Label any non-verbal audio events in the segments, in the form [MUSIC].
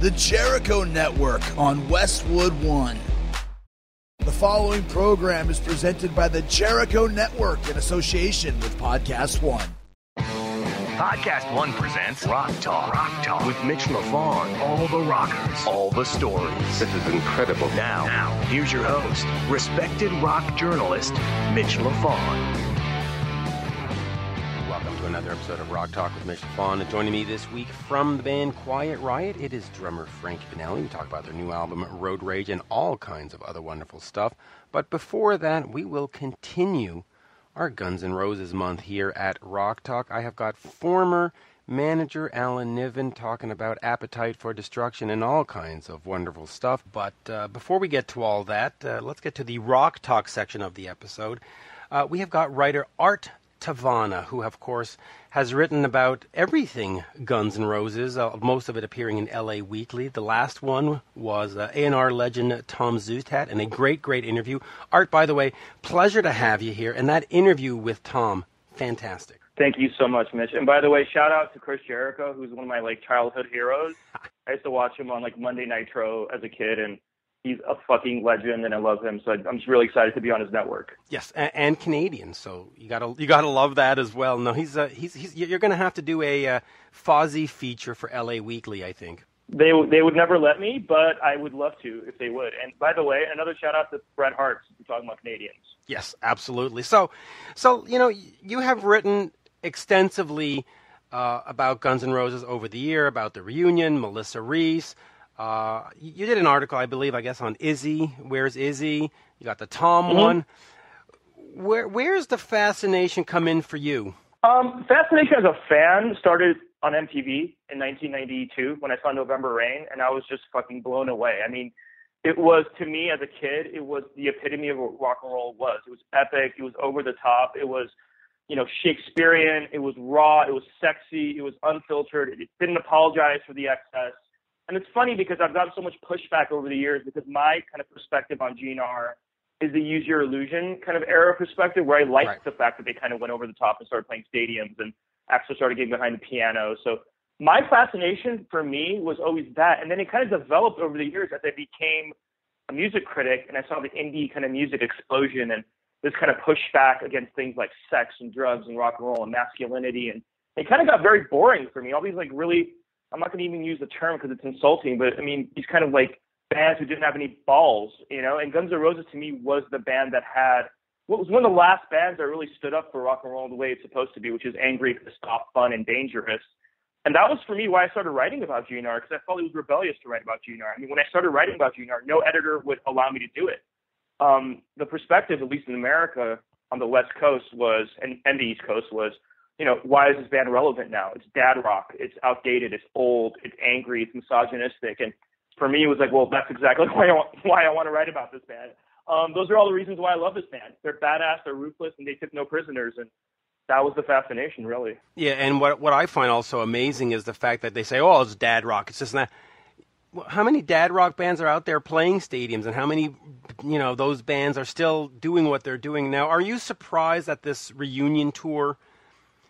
The Jericho Network on Westwood One. The following program is presented by the Jericho Network in association with Podcast One. Podcast One presents Rock Talk. Rock Talk with Mitch LaFon. All the rockers, all the stories. This is incredible. Now, now, here's your host, respected rock journalist, Mitch LaFon. Another episode of Rock Talk with Mitch LaFon. And joining me this week from the band Quiet Riot, it is drummer Frank Banali. We talk about their new album, Road Rage, and all kinds of other wonderful stuff. But before that, we will continue our Guns N' Roses month here at Rock Talk. I have got former manager Alan Niven talking about Appetite for Destruction and all kinds of wonderful stuff. But uh, before we get to all that, uh, let's get to the Rock Talk section of the episode. Uh, we have got writer Art Tavana, who, of course, has written about everything Guns N' Roses, uh, most of it appearing in LA Weekly. The last one was uh, A&R legend Tom Zutaut, and a great, great interview. Art, by the way, pleasure to have you here, and that interview with Tom, fantastic. Thank you so much, Mitch. And by the way, shout out to Chris Jericho, who's one of my like childhood heroes. [LAUGHS] I used to watch him on like Monday Nitro as a kid, and he's a fucking legend, and I love him. So I'm just really excited to be on his network. Yes, and, and Canadian, so you gotta you gotta love that as well. No, he's uh, he's he's you're gonna have to do a uh, Fozzy feature for LA Weekly, I think. They they would never let me, but I would love to if they would. And by the way, another shout out to Bret Hart. We're talking about Canadians. Yes, absolutely. So, so you know, you have written extensively uh, about Guns N' Roses over the year, about the reunion, Melissa Reese. Uh, you did an article, I believe, I guess, on Izzy. Where's Izzy? You got the Tom Mm-hmm. one. Where where's the fascination come in for you? Um, fascination as a fan started on MTV in 1992 when I saw November Rain, and I was just fucking blown away. I mean, it was to me as a kid, it was the epitome of what rock and roll was. It was epic. It was over the top. It was, you know, Shakespearean. It was raw. It was sexy. It was unfiltered. It didn't apologize for the excess. And it's funny because I've gotten so much pushback over the years because my kind of perspective on GNR is the use your illusion kind of era perspective where I liked Right. the fact that they kind of went over the top and started playing stadiums and actually started getting behind the piano. So my fascination for me was always that. And then it kind of developed over the years as I became a music critic and I saw the indie kind of music explosion and this kind of pushback against things like sex and drugs and rock and roll and masculinity. And it kind of got very boring for me. All these like really, I'm not going to even use the term because it's insulting, but I mean, these kind of like bands who didn't have any balls, you know, and Guns N' Roses to me was the band that had what was one of the last bands that really stood up for rock and roll the way it's supposed to be, which is angry, pissed off, fun, and dangerous. And that was for me why I started writing about GNR because I felt it was rebellious to write about GNR. I mean, when I started writing about GNR, no editor would allow me to do it. Um, the perspective, at least in America, on the West Coast was, and, and the East Coast was, you know, why is this band relevant now? It's dad rock. It's outdated. It's old. It's angry. It's misogynistic. And for me, it was like, well, that's exactly [LAUGHS] why I want, why I want to write about this band. Um, those are all the reasons why I love this band. They're badass. They're ruthless, and they took no prisoners. And that was the fascination, really. Yeah, and what what I find also amazing is the fact that they say, "Oh, it's dad rock." It's just not. How many dad rock bands are out there playing stadiums, and how many, you know, those bands are still doing what they're doing now? Are you surprised that this reunion tour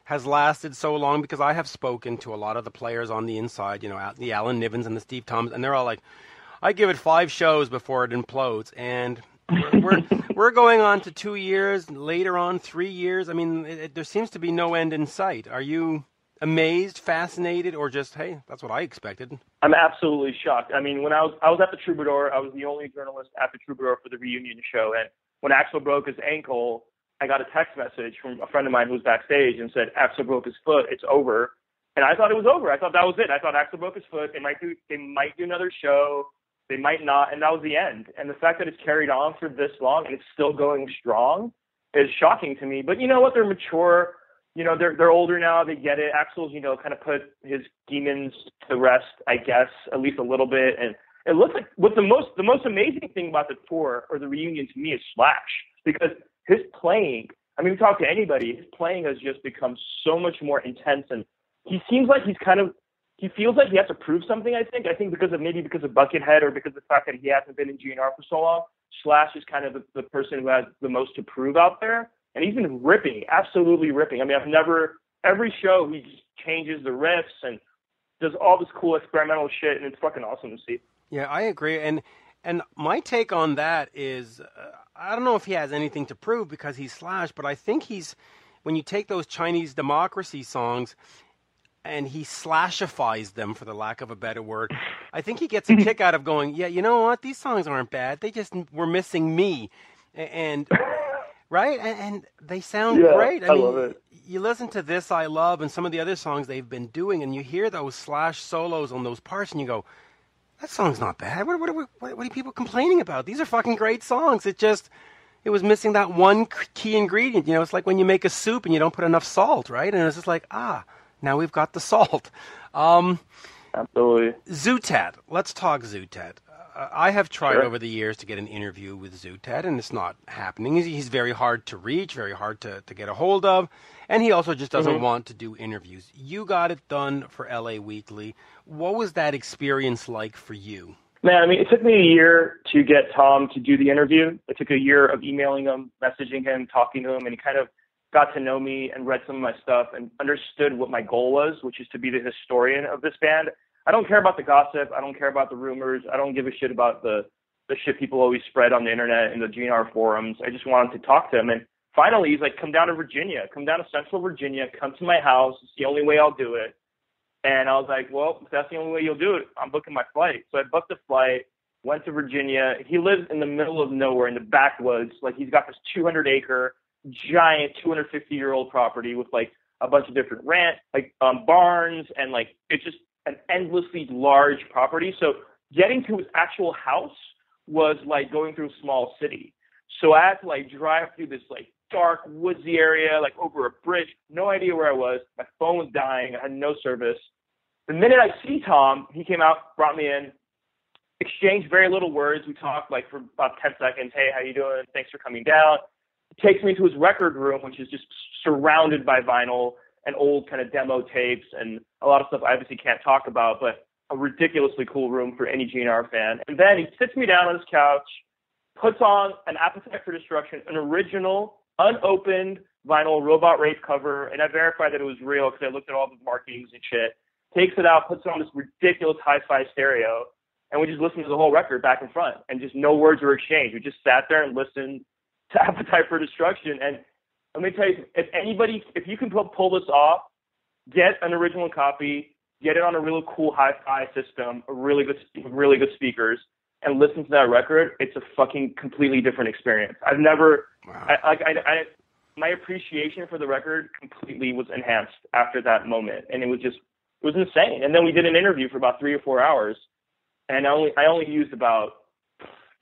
has lasted so long? Because I have spoken to a lot of the players on the inside, you know, the Alan Nivens and the Steve Thomas, and they're all like, "I give it five shows before it implodes," and we're, we're [LAUGHS] we're going on to two years later on three years. I mean, it, it, there seems to be no end in sight. Are you amazed, fascinated, or just hey, that's what I expected? I'm absolutely shocked. I mean, when I was I was at the Troubadour, I was the only journalist at the Troubadour for the reunion show, and when Axl broke his ankle, I got a text message from a friend of mine who was backstage and said Axl broke his foot, it's over. And I thought it was over. I thought that was it. I thought Axl broke his foot. They might do they might do another show, they might not, and that was the end. And the fact that it's carried on for this long and it's still going strong is shocking to me. But you know what? They're mature you know, they're they're older now. They get it. Axl's, you know, kind of put his demons to rest, I guess, at least a little bit. And it looks like what the most the most amazing thing about the tour or the reunion to me is Slash because his playing. I mean, we talk to anybody. His playing has just become so much more intense, and he seems like he's kind of he feels like he has to prove something. I think. I think because of maybe because of Buckethead or because of the fact that he hasn't been in GNR for so long. Slash is kind of the, the person who has the most to prove out there and he's been ripping, absolutely ripping. I mean, I've never every show he just changes the riffs and does all this cool experimental shit, and it's fucking awesome to see. Yeah, I agree. And and my take on that is, uh, I don't know if he has anything to prove because he's Slash, but I think he's when you take those Chinese democracy songs and he slashifies them, for the lack of a better word, I think he gets a kick out of going, yeah, you know what? These songs aren't bad. They just were missing me, and right, and, they sound Yeah, great. I mean, love it. you listen to this I love and some of the other songs they've been doing, and you hear those slash solos on those parts, and you go, that song's not bad. What, what, what, what, are people complaining about? These are fucking great songs. It just, it was missing that one key ingredient. You know, it's like when you make a soup and you don't put enough salt, right? And it's just like, ah, now we've got the salt. Um, Absolutely. Zutaut. Let's talk Zutaut. Uh, I have tried Sure. over the years to get an interview with Zutaut, and it's not happening. He's, he's very hard to reach, very hard to, to get a hold of, and he also just doesn't mm-hmm. want to do interviews. You got it done for LA Weekly. What was that experience like for you? Man, I mean, it took me a year to get Tom to do the interview. It took a year of emailing him, messaging him, talking to him, and he kind of got to know me and read some of my stuff and understood what my goal was, which is to be the historian of this band. I don't care about the gossip. I don't care about the rumors. I don't give a shit about the the shit people always spread on the internet and the GNR forums. I just wanted to talk to him. And finally, he's like, "Come down to Virginia. Come down to Central Virginia. Come to my house. It's the only way I'll do it." And I was like, well, if that's the only way you'll do it, I'm booking my flight. So I booked a flight, went to Virginia. He lives in the middle of nowhere in the backwoods. Like he's got this 200 acre, giant 250 year old property with like a bunch of different rant, like um, barns and like it's just an endlessly large property. So getting to his actual house was like going through a small city. So I had to like drive through this like dark woodsy area, like over a bridge. No idea where I was. My phone was dying. I had no service. The minute I see Tom, he came out, brought me in, exchanged very little words. We talked like for about 10 seconds. Hey, how you doing? Thanks for coming down. Takes me to his record room, which is just surrounded by vinyl and old kind of demo tapes and a lot of stuff I obviously can't talk about, but a ridiculously cool room for any GNR fan. And then he sits me down on his couch, puts on an Appetite for Destruction, an original, unopened vinyl robot rape cover, and I verified that it was real because I looked at all the markings and shit. Takes it out, puts it on this ridiculous hi-fi stereo, and we just listened to the whole record back and front, and just no words were exchanged. We just sat there and listened [LAUGHS] to Appetite for Destruction. And let me tell you, if anybody, if you can pull, pull this off, get an original copy, get it on a really cool hi-fi system, a really good, really good speakers, and listen to that record. It's a fucking completely different experience. I've never, Wow. I, like, I, I, my appreciation for the record completely was enhanced after that moment, and it was just, it was insane. And then we did an interview for about three or four hours, and I only, I only used about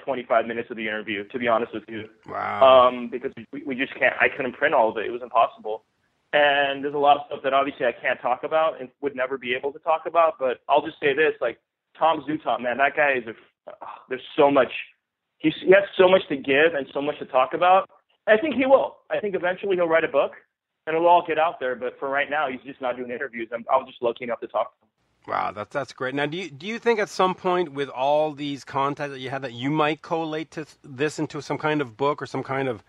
25 minutes of the interview, to be honest with you Wow. um, because we, we just can't. I couldn't print all of it; it was impossible. And there's a lot of stuff that obviously I can't talk about and would never be able to talk about. But I'll just say this: like Tom Zutaut, man, that guy is a. Uh, there's so much. He's, he has so much to give and so much to talk about. I think he will. I think eventually he'll write a book and it'll all get out there. But for right now, he's just not doing interviews. I'm, I was just lucky enough to talk to him. Wow, that's that's great. Now, do you do you think at some point with all these contacts that you have that you might collate to this into some kind of book or some kind of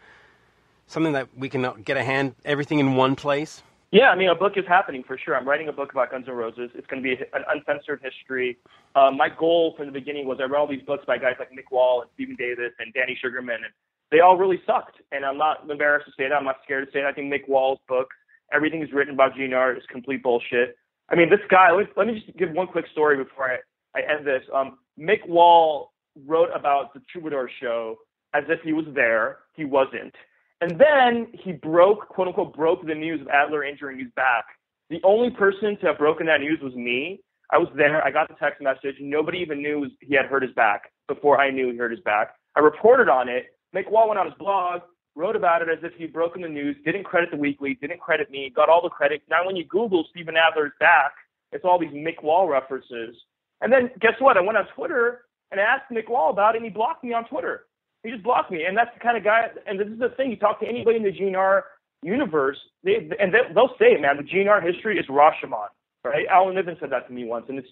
something that we can get a hand everything in one place? Yeah, I mean, a book is happening for sure. I'm writing a book about Guns N' Roses. It's going to be an uncensored history. Uh, my goal from the beginning was I read all these books by guys like Mick Wall and Stephen Davis and Danny Sugarman, and they all really sucked. And I'm not embarrassed to say that. I'm not scared to say that. I think Mick Wall's book, everything he's written about GNR is complete bullshit. I mean, this guy. Let, let me just give one quick story before I, I end this. Um, Mick Wall wrote about the Troubadour show as if he was there. He wasn't. And then he broke, quote unquote, broke the news of Adler injuring his back. The only person to have broken that news was me. I was there. I got the text message. Nobody even knew he had hurt his back before I knew he hurt his back. I reported on it. Mick Wall went on his blog, wrote about it as if he'd broken the news, didn't credit the weekly, didn't credit me, got all the credit. Now when you Google Steven Adler's back, it's all these Mick Wall references. And then guess what? I went on Twitter and asked Mick Wall about it, and he blocked me on Twitter. He just blocked me, and that's the kind of guy. And this is the thing: you talk to anybody in the GNR universe, they, and they, they'll say, it, "Man, the GNR history is Rashomon." Right? Alan Niven said that to me once, and it's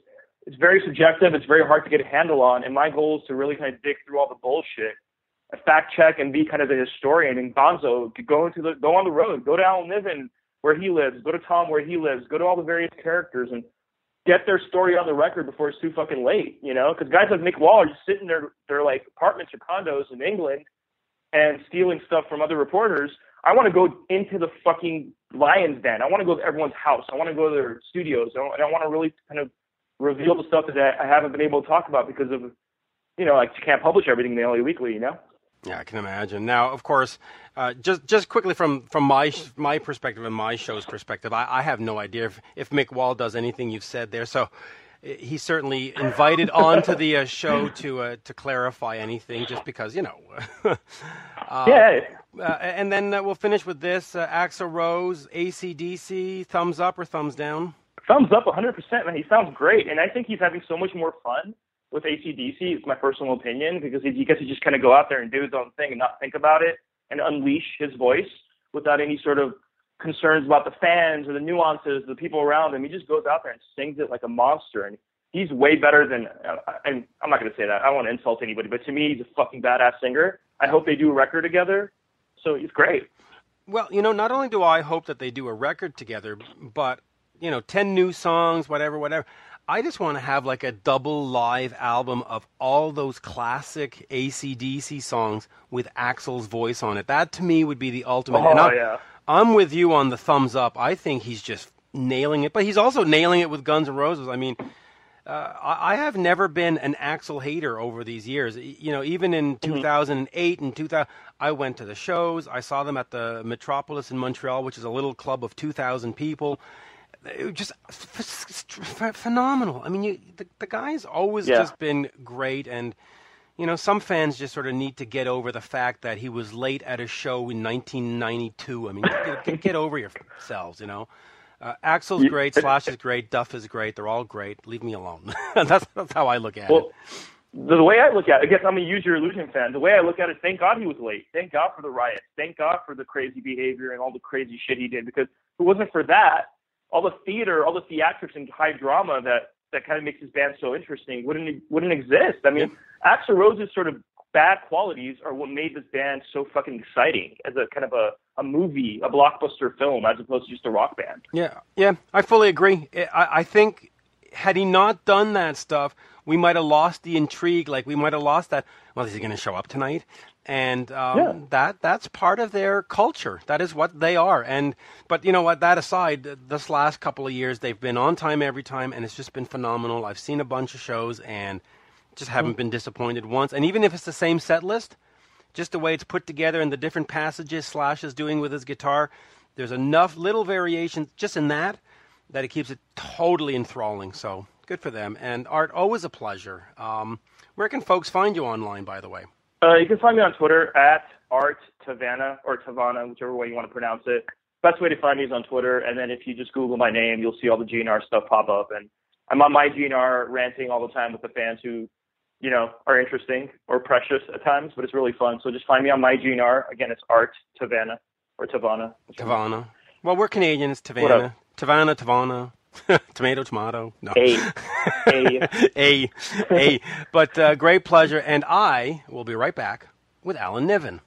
it's very subjective. It's very hard to get a handle on. And my goal is to really kind of dig through all the bullshit, fact check, and be kind of the historian. And Gonzo, go into the go on the road, go to Alan Niven where he lives, go to Tom where he lives, go to all the various characters, and get their story on the record before it's too fucking late, you know? Because guys like Mick Wall are just sitting in their their like apartments or condos in England and stealing stuff from other reporters. I want to go into the fucking lion's den. I want to go to everyone's house. I want to go to their studios. I, I want to really kind of reveal the stuff that I haven't been able to talk about because of, you know, like you can't publish everything in the LA Weekly, you know? Yeah, I can imagine. Now, of course, uh, just just quickly from, from my my perspective and my show's perspective, I, I have no idea if, if Mick Wall does anything you've said there. So he's certainly invited onto the uh, show to uh, to clarify anything, just because you know. [LAUGHS] uh, yeah. Uh, and then uh, we'll finish with this: uh, Axl Rose, ACDC, thumbs up or thumbs down? Thumbs up, 100%. Man, he sounds great, and I think he's having so much more fun with ACDC. It's my personal opinion because he, gets to just kind of go out there and do his own thing and not think about it and unleash his voice without any sort of concerns about the fans or the nuances, the people around him. He just goes out there and sings it like a monster, and he's way better than. Uh, and I'm not going to say that. I don't want to insult anybody, but to me, he's a fucking badass singer. I hope they do a record together. So he's great. Well, you know, not only do I hope that they do a record together, but you know, ten new songs, whatever, whatever. I just want to have like a double live album of all those classic ACDC songs with Axl's voice on it. That to me would be the ultimate. Oh, and I'm, yeah. I'm with you on the thumbs up. I think he's just nailing it, but he's also nailing it with Guns N' Roses. I mean, uh, I, I have never been an Axl hater over these years. You know, even in Mm-hmm. 2008 and 2000, I went to the shows. I saw them at the Metropolis in Montreal, which is a little club of 2,000 people. Just f- f- phenomenal. I mean, you, the, the guy's always Yeah. just been great, and you know, some fans just sort of need to get over the fact that he was late at a show in 1992. I mean, get, get, over yourselves, you know. Uh, Axl's great, Slash is great, Duff is great. They're all great. Leave me alone. [LAUGHS] that's that's how I look at Well, it. the, the way I look at it, I guess I'm a Use Your Illusion fan. The way I look at it, thank God he was late. Thank God for the riots. Thank God for the crazy behavior and all the crazy shit he did. Because if it wasn't for that, all the theater, all the theatrics and high drama that that kind of makes his band so interesting wouldn't wouldn't exist. I mean, Axl Rose's sort of bad qualities are what made this band so fucking exciting as a kind of a, a movie, a blockbuster film, as opposed to just a rock band. Yeah, yeah, I fully agree. I, I think had he not done that stuff, we might have lost the intrigue. Like we might have lost that. Well, is he going to show up tonight? And um, Yeah. that that's part of their culture. That is what they are. And but you know what? That aside, this last couple of years they've been on time every time, and it's just been phenomenal. I've seen a bunch of shows and just haven't been disappointed once. And even if it's the same set list, just the way it's put together and the different passages Slash is doing with his guitar, there's enough little variations just in that that it keeps it totally enthralling. So good for them. And Art, always a pleasure. Um, where can folks find you online, by the way? Uh, you can find me on Twitter at Art Tavana or Tavana, whichever way you want to pronounce it. Best way to find me is on Twitter, and then if you just Google my name, you'll see all the GNR stuff pop up. And I'm on my GNR ranting all the time with the fans who, you know, are interesting or precious at times, but it's really fun. So just find me on my GNR. Again, it's Art Tavana or Tavana. Tavana. Well, we're Canadians, Tavana. Tavana, Tavana. [LAUGHS] tomato, tomato. No. A. A. a, a. But uh, great pleasure. And I will be right back with Alan Niven.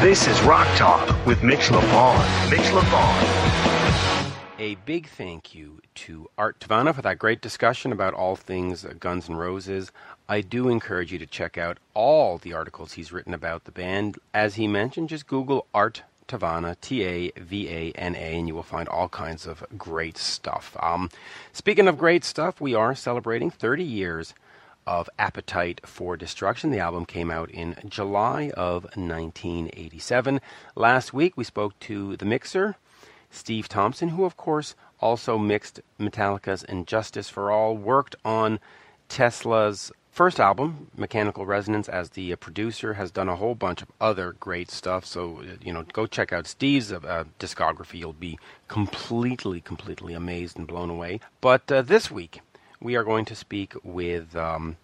This is Rock Talk with Mitch LaFon. Mitch LaFon. A big thank you to Art Tavana for that great discussion about all things uh, Guns N' Roses. I do encourage you to check out all the articles he's written about the band. As he mentioned, just Google Art Tavana, T A V A N A, and you will find all kinds of great stuff. Um, speaking of great stuff, we are celebrating 30 years of Appetite for Destruction. The album came out in July of 1987. Last week we spoke to the mixer, Steve Thompson, who, of course, also mixed Metallica's And Justice for All, worked on Tesla's first album, Mechanical Resonance, as the uh, producer, has done a whole bunch of other great stuff. So, uh, you know, go check out Steve's uh, discography. You'll be completely, completely amazed and blown away. But uh, this week, we are going to speak with um,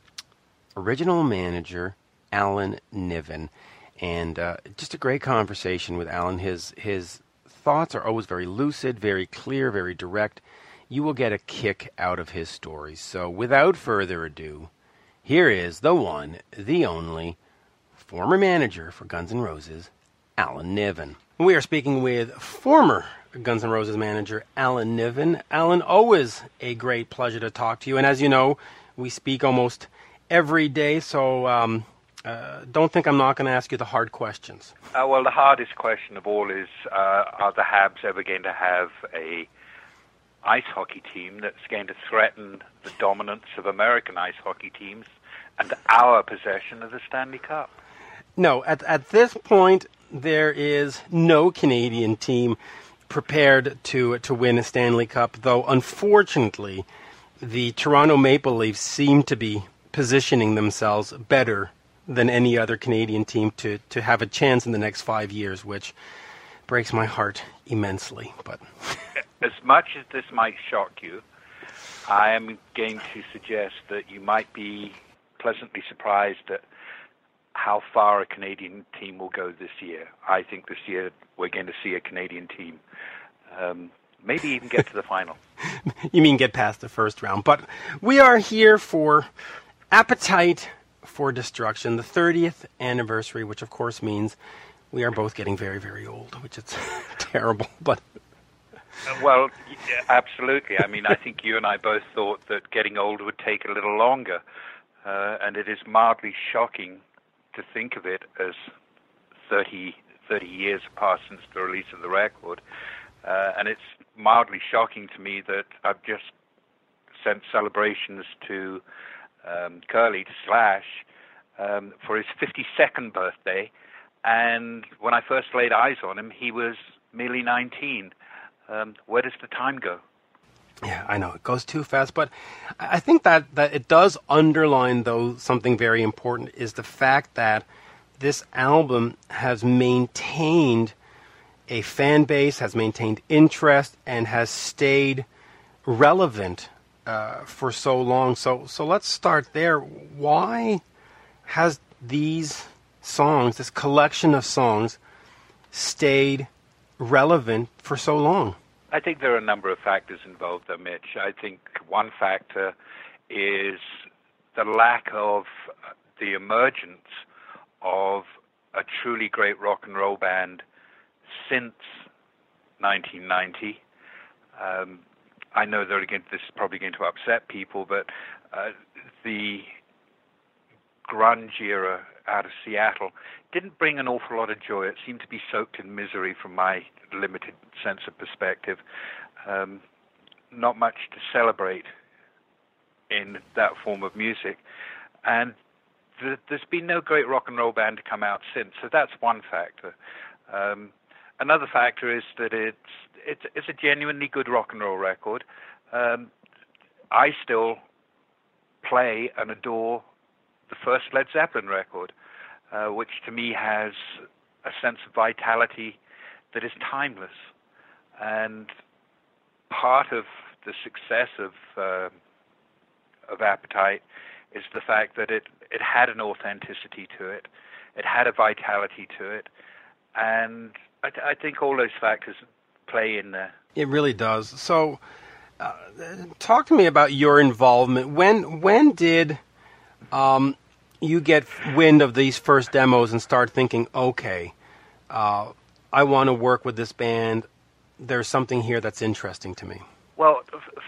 original manager Alan Niven, and uh, just a great conversation with Alan. His his thoughts are always very lucid, very clear, very direct. You will get a kick out of his stories. So, without further ado, here is the one, the only, former manager for Guns N' Roses, Alan Niven. We are speaking with former Guns N' Roses manager Alan Niven. Alan, always a great pleasure to talk to you. And as you know, we speak almost every day, so um, uh, don't think I'm not going to ask you the hard questions. Uh, well, the hardest question of all is: uh, Are the Habs ever going to have a ice hockey team that's going to threaten the dominance of American ice hockey teams and our possession of the Stanley Cup? No, at at this point, there is no Canadian team prepared to to win a Stanley Cup. Though, unfortunately, the Toronto Maple Leafs seem to be positioning themselves better than any other Canadian team to, to have a chance in the next five years, which breaks my heart immensely. But [LAUGHS] as much as this might shock you, I am going to suggest that you might be pleasantly surprised at how far a Canadian team will go this year. I think this year we're going to see a Canadian team um, maybe even get to the final. [LAUGHS] you mean get past the first round? But we are here for appetite for Destruction, the 30th anniversary, which of course means we are both getting very, very old, which is [LAUGHS] terrible, but. Uh, well, yeah, absolutely. I mean, I think you and I both thought that getting old would take a little longer, uh, and it is mildly shocking to think of it as 30, 30 years passed since the release of the record. Uh, and it's mildly shocking to me that I've just sent celebrations to um, Curly to Slash um, for his 52nd birthday, and when I first laid eyes on him, he was merely 19. Um, where does the time go? Yeah, I know it goes too fast, but I think that, that it does underline, though, something very important is the fact that this album has maintained a fan base, has maintained interest, and has stayed relevant uh, for so long. So, so let's start there. Why has these songs, this collection of songs, stayed relevant for so long? I think there are a number of factors involved there, Mitch. I think one factor is the lack of the emergence of a truly great rock and roll band since 1990. Um, I know that again, this is probably going to upset people, but uh, the grunge era out of Seattle didn't bring an awful lot of joy. It seemed to be soaked in misery from my limited sense of perspective. Um, not much to celebrate in that form of music. And th- there's been no great rock and roll band to come out since. So that's one factor. Um, another factor is that it's it's it's a genuinely good rock and roll record. Um, I still play and adore the first Led Zeppelin record, uh, which to me has a sense of vitality that is timeless. And part of the success of uh, of Appetite is the fact that it it had an authenticity to it, it had a vitality to it, and I, th- I think all those factors play in there. It really does. So, uh, talk to me about your involvement. When when did um, you get wind of these first demos and start thinking, okay, uh, I want to work with this band. There's something here that's interesting to me. Well,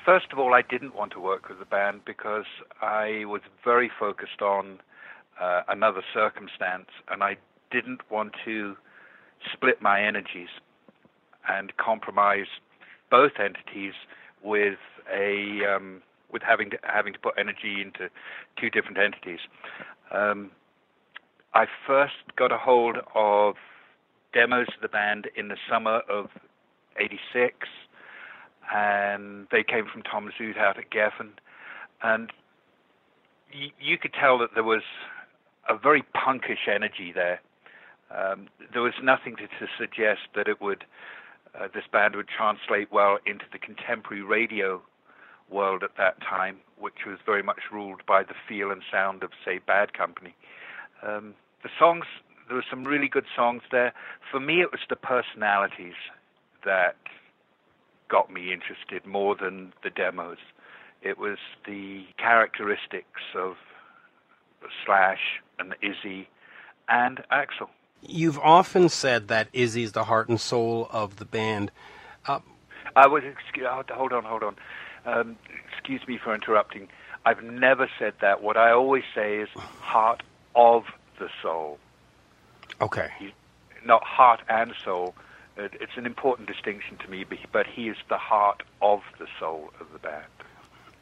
first of all, I didn't want to work with the band because I was very focused on uh, another circumstance, and I didn't want to split my energies and compromise both entities with a um, with having to having to put energy into two different entities. Um, I first got a hold of demos of the band in the summer of '86, and they came from Tom Zutaut at Geffen, and y- you could tell that there was a very punkish energy there. Um, there was nothing to, to suggest that it would uh, this band would translate well into the contemporary radio world at that time, which was very much ruled by the feel and sound of, say, Bad Company. Um, the songs, there were some really good songs there. For me, it was the personalities that got me interested more than the demos. It was the characteristics of Slash and Izzy and Axl. You've often said that Izzy's the heart and soul of the band. Uh, I was. Excuse, hold on, hold on. Um, excuse me for interrupting. I've never said that. What I always say is heart of the soul. Okay. He, not heart and soul. It's an important distinction to me, but he is the heart of the soul of the band.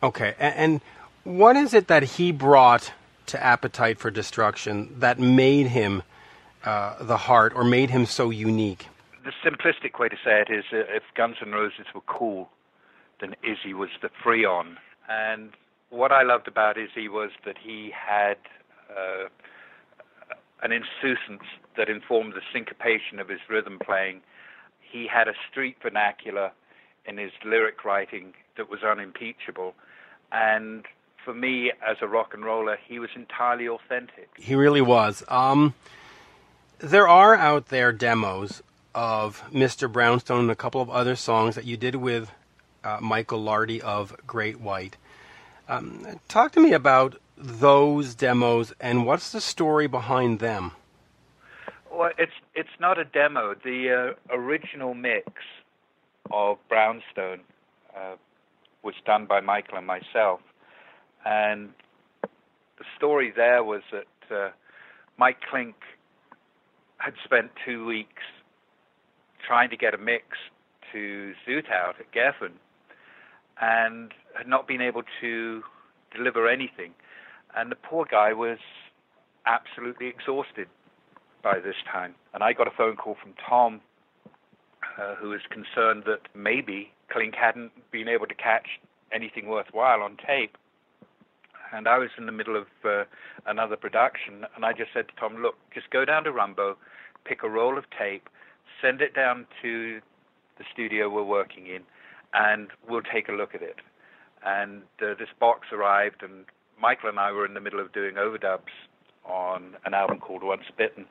Okay, and what is it that he brought to Appetite for Destruction that made him uh, the heart or made him so unique? The simplistic way to say it is uh, if Guns N' Roses were cool, then Izzy was the freon. And what I loved about Izzy was that he had uh, an insouciance that informed the syncopation of his rhythm playing. He had a street vernacular in his lyric writing that was unimpeachable. And for me, as a rock and roller, he was entirely authentic. He really was. Um, there are out there demos of Mr. Brownstone and a couple of other songs that you did with uh, Michael Lardie of Great White. Um, talk to me about those demos and what's the story behind them? Well, it's it's not a demo. The uh, original mix of Brownstone uh, was done by Michael and myself, and the story there was that uh, Mike Clink had spent two weeks trying to get a mix to Zutaut at Geffen, and had not been able to deliver anything. And the poor guy was absolutely exhausted by this time. And I got a phone call from Tom, uh, who was concerned that maybe Clink hadn't been able to catch anything worthwhile on tape. And I was in the middle of uh, another production, and I just said to Tom, "Look, just go down to Rumbo, pick a roll of tape, send it down to the studio we're working in, and we'll take a look at it." And uh, this box arrived, and Michael and I were in the middle of doing overdubs on an album called Once Bitten.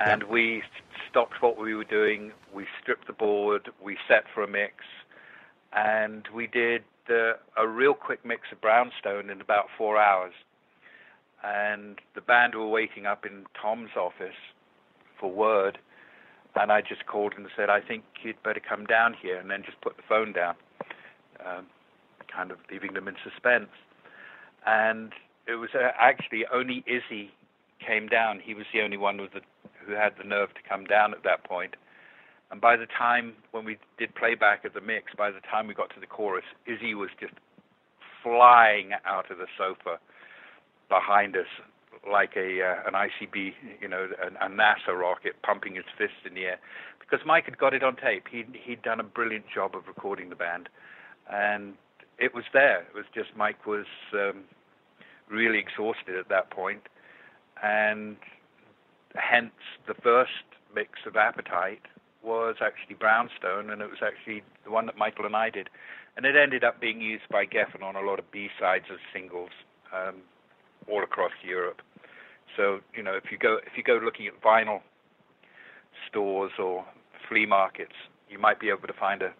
And we stopped what we were doing, we stripped the board, we set for a mix, and we did uh, a real quick mix of Brownstone in about four hours. And the band were waiting up in Tom's office for word, and I just called and said, I think you'd better come down here, and then just put the phone down, um, kind of leaving them in suspense. And it was uh, actually only Izzy came down. He was the only one the, who had the nerve to come down at that point. And by the time when we did playback of the mix, by the time we got to the chorus, Izzy was just flying out of the sofa behind us like a uh, an ICB, you know, a, a NASA rocket pumping his fist in the air, because Mike had got it on tape. He he'd done a brilliant job of recording the band, and it was there. It was just Mike was um, really exhausted at that point, and hence the first mix of Appetite was actually Brownstone, and it was actually the one that Michael and I did, and it ended up being used by Geffen on a lot of B-sides of singles um, all across Europe. So you know, if you go if you go looking at vinyl stores or flea markets, you might be able to find a,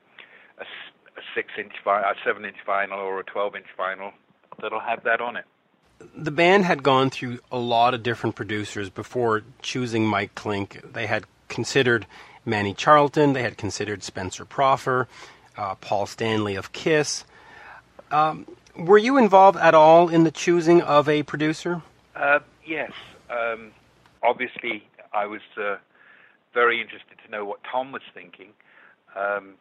a a six-inch vinyl, a seven-inch vinyl, or a twelve-inch vinyl that'll have that on it. The band had gone through a lot of different producers before choosing Mike Clink. They had considered Manny Charlton, they had considered Spencer Proffer, uh, Paul Stanley of Kiss. Um, were you involved at all in the choosing of a producer? Uh, yes. Um, obviously, I was uh, very interested to know what Tom was thinking. Um,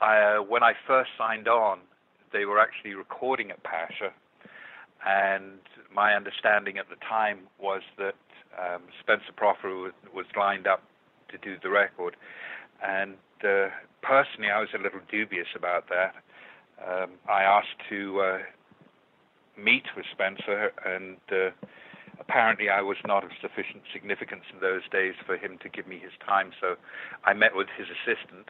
I, uh, when I first signed on, they were actually recording at Pasha, and my understanding at the time was that um, Spencer Proffer was, was, lined up to do the record, and uh, personally, I was a little dubious about that. Um, I asked to uh, meet with Spencer, and uh, apparently I was not of sufficient significance in those days for him to give me his time, so I met with his assistant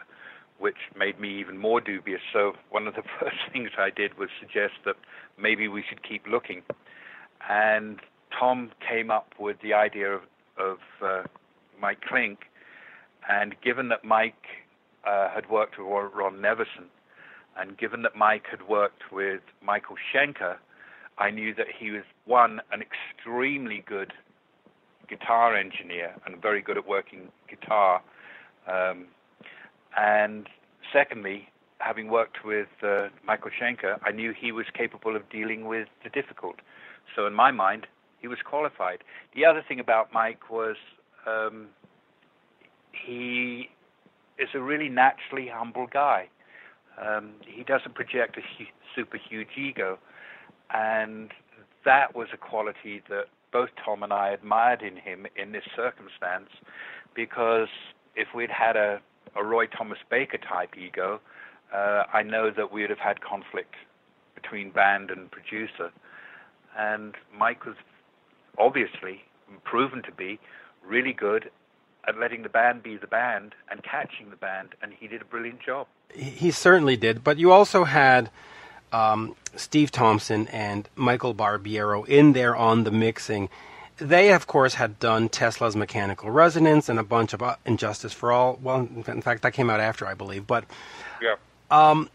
which made me even more dubious. So one of the [LAUGHS] first things I did was suggest that maybe we should keep looking. And Tom came up with the idea of, of uh, Mike Clink, and given that Mike uh, had worked with Ron Nevison, and given that Mike had worked with Michael Schenker, I knew that he was one an extremely good guitar engineer and very good at working guitar. Um, and secondly, having worked with uh, Michael Schenker, I knew he was capable of dealing with the difficult. So in my mind, he was qualified. The other thing about Mike was um, he is a really naturally humble guy. Um, he doesn't project a hu- super huge ego, and that was a quality that both Tom and I admired in him in this circumstance, because if we'd had a, a Roy Thomas Baker type ego, uh, I know that we would have had conflict between band and producer. And Mike was obviously proven to be really good at letting the band be the band and catching the band, and he did a brilliant job. He certainly did, but you also had um, Steve Thompson and Michael Barbiero in there on the mixing. They, of course, had done Tesla's Mechanical Resonance and a bunch of And Justice for All. Well, in fact, that came out after, I believe. But yeah. Um,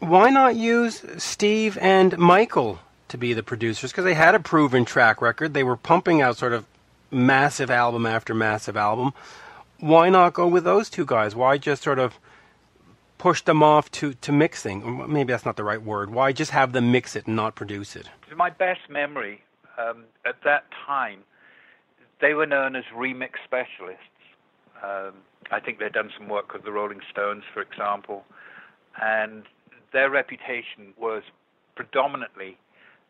why not use Steve and Michael to be the producers? Because they had a proven track record. They were pumping out sort of massive album after massive album. Why not go with those two guys? Why just sort of push them off to, to mixing? Maybe that's not the right word. Why just have them mix it and not produce it? My best memory um, at that time, they were known as remix specialists. Um, I think they'd done some work with the Rolling Stones, for example, and their reputation was predominantly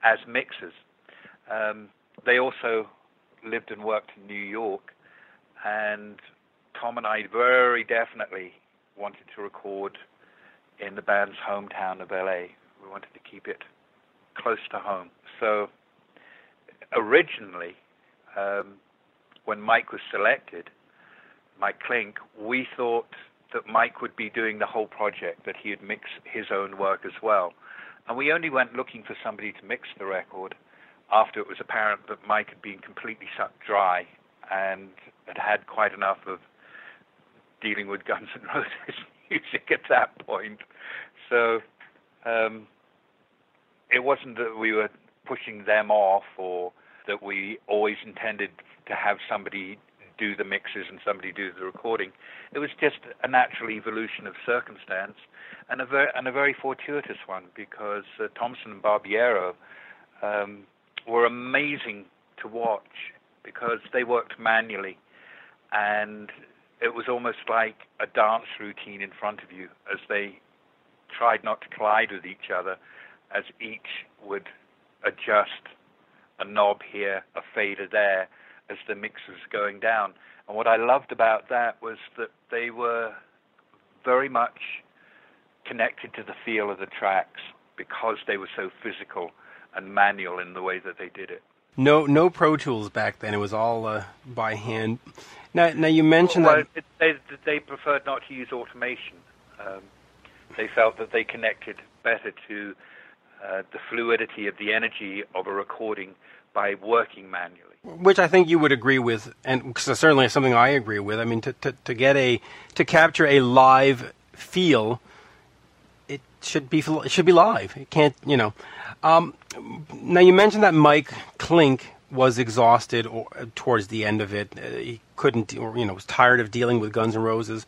as mixers. Um, they also lived and worked in New York, and Tom and I very definitely wanted to record in the band's hometown of LA. We wanted to keep it close to home. So originally, um, when Mike was selected, Mike Clink, we thought that Mike would be doing the whole project, that he would mix his own work as well. And we only went looking for somebody to mix the record after it was apparent that Mike had been completely sucked dry and had had quite enough of dealing with Guns N' Roses [LAUGHS] music at that point. So um, it wasn't that we were pushing them off or that we always intended to have somebody do the mixes and somebody do the recording. It was just a natural evolution of circumstance and a very, and a very fortuitous one because uh, Thompson and Barbiero um, were amazing to watch because they worked manually and it was almost like a dance routine in front of you as they tried not to collide with each other as each would adjust a knob here, a fader there as the mix was going down. And what I loved about that was that they were very much connected to the feel of the tracks because they were so physical and manual in the way that they did it. No, no Pro Tools back then. It was all uh, by hand. Now, now you mentioned well, that it, they they preferred not to use automation. Um, they felt that they connected better to uh, the fluidity of the energy of a recording by working manually. Which I think you would agree with, and certainly something I agree with. I mean, to, to, to get a to capture a live feel, it should be it should be live. It can't, you know. Um, now you mentioned that Mike Clink was exhausted or, towards the end of it. Uh, he couldn't, or you know, was tired of dealing with Guns N' Roses.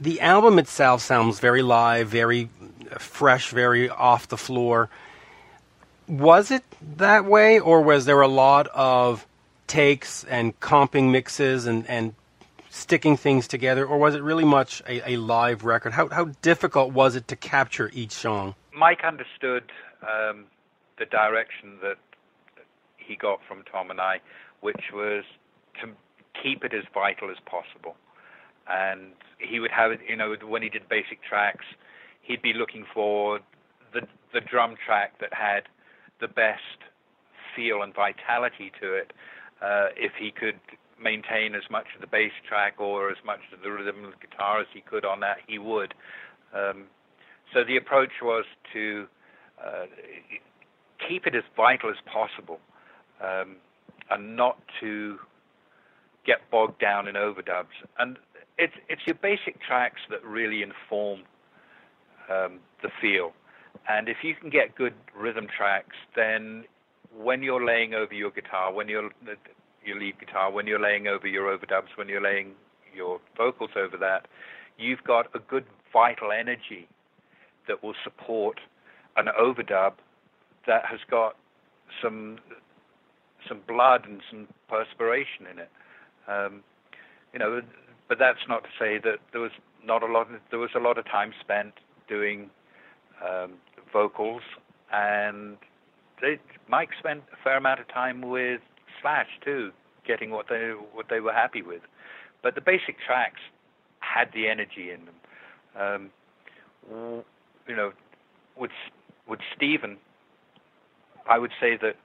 The album itself sounds very live, very fresh, very off the floor. Was it that way, or was there a lot of takes and comping mixes and, and sticking things together, or was it really much a, a live record? How, how difficult was it to capture each song? Mike understood um, the direction that he got from Tom and I, which was to keep it as vital as possible. And he would have you know, when he did basic tracks, he'd be looking for the the drum track that had the best feel and vitality to it. Uh, if he could maintain as much of the bass track or as much of the rhythm of the guitar as he could on that, he would. Um, so the approach was to uh, keep it as vital as possible um, and not to get bogged down in overdubs. And it's it's your basic tracks that really inform um, the feel. And if you can get good rhythm tracks, then when you're laying over your guitar, when you're your lead guitar, when you're laying over your overdubs, when you're laying your vocals over that, you've got a good vital energy that will support an overdub that has got some some blood and some perspiration in it. Um, you know, but that's not to say that there was not a lot. Of, there was a lot of time spent doing um, vocals, and they, Mike spent a fair amount of time with Slash too, getting what they what they were happy with. But the basic tracks had the energy in them. Um, you know, with with Steven, I would say that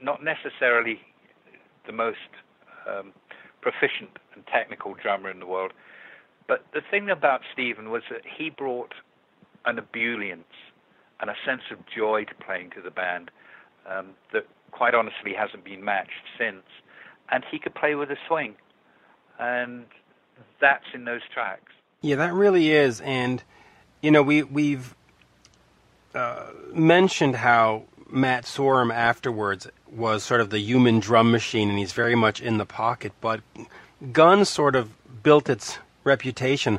not necessarily the most um, proficient and technical drummer in the world, but the thing about Steven was that he brought an ebullience and a sense of joy to playing to the band um, that quite honestly hasn't been matched since. And he could play with a swing, and that's in those tracks. Yeah, that really is, and you know we we've uh, mentioned how Matt Sorum afterwards was sort of the human drum machine, and he's very much in the pocket. But Guns sort of built its reputation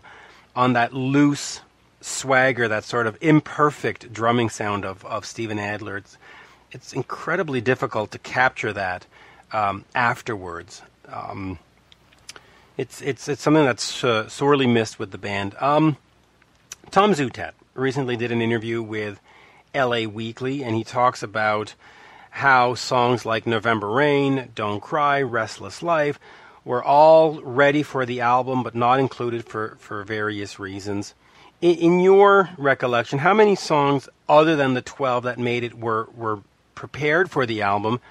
on that loose swagger, that sort of imperfect drumming sound of, of Steven Adler. It's, it's incredibly difficult to capture that um, afterwards. Um, it's, it's, it's something that's uh, sorely missed with the band. Um, Tom Zutaut recently did an interview with LA Weekly, and he talks about how songs like November Rain, Don't Cry, Reckless Life were all ready for the album but not included for, for various reasons. In, in your recollection, how many songs other than the 12 that made it were, were prepared for the album?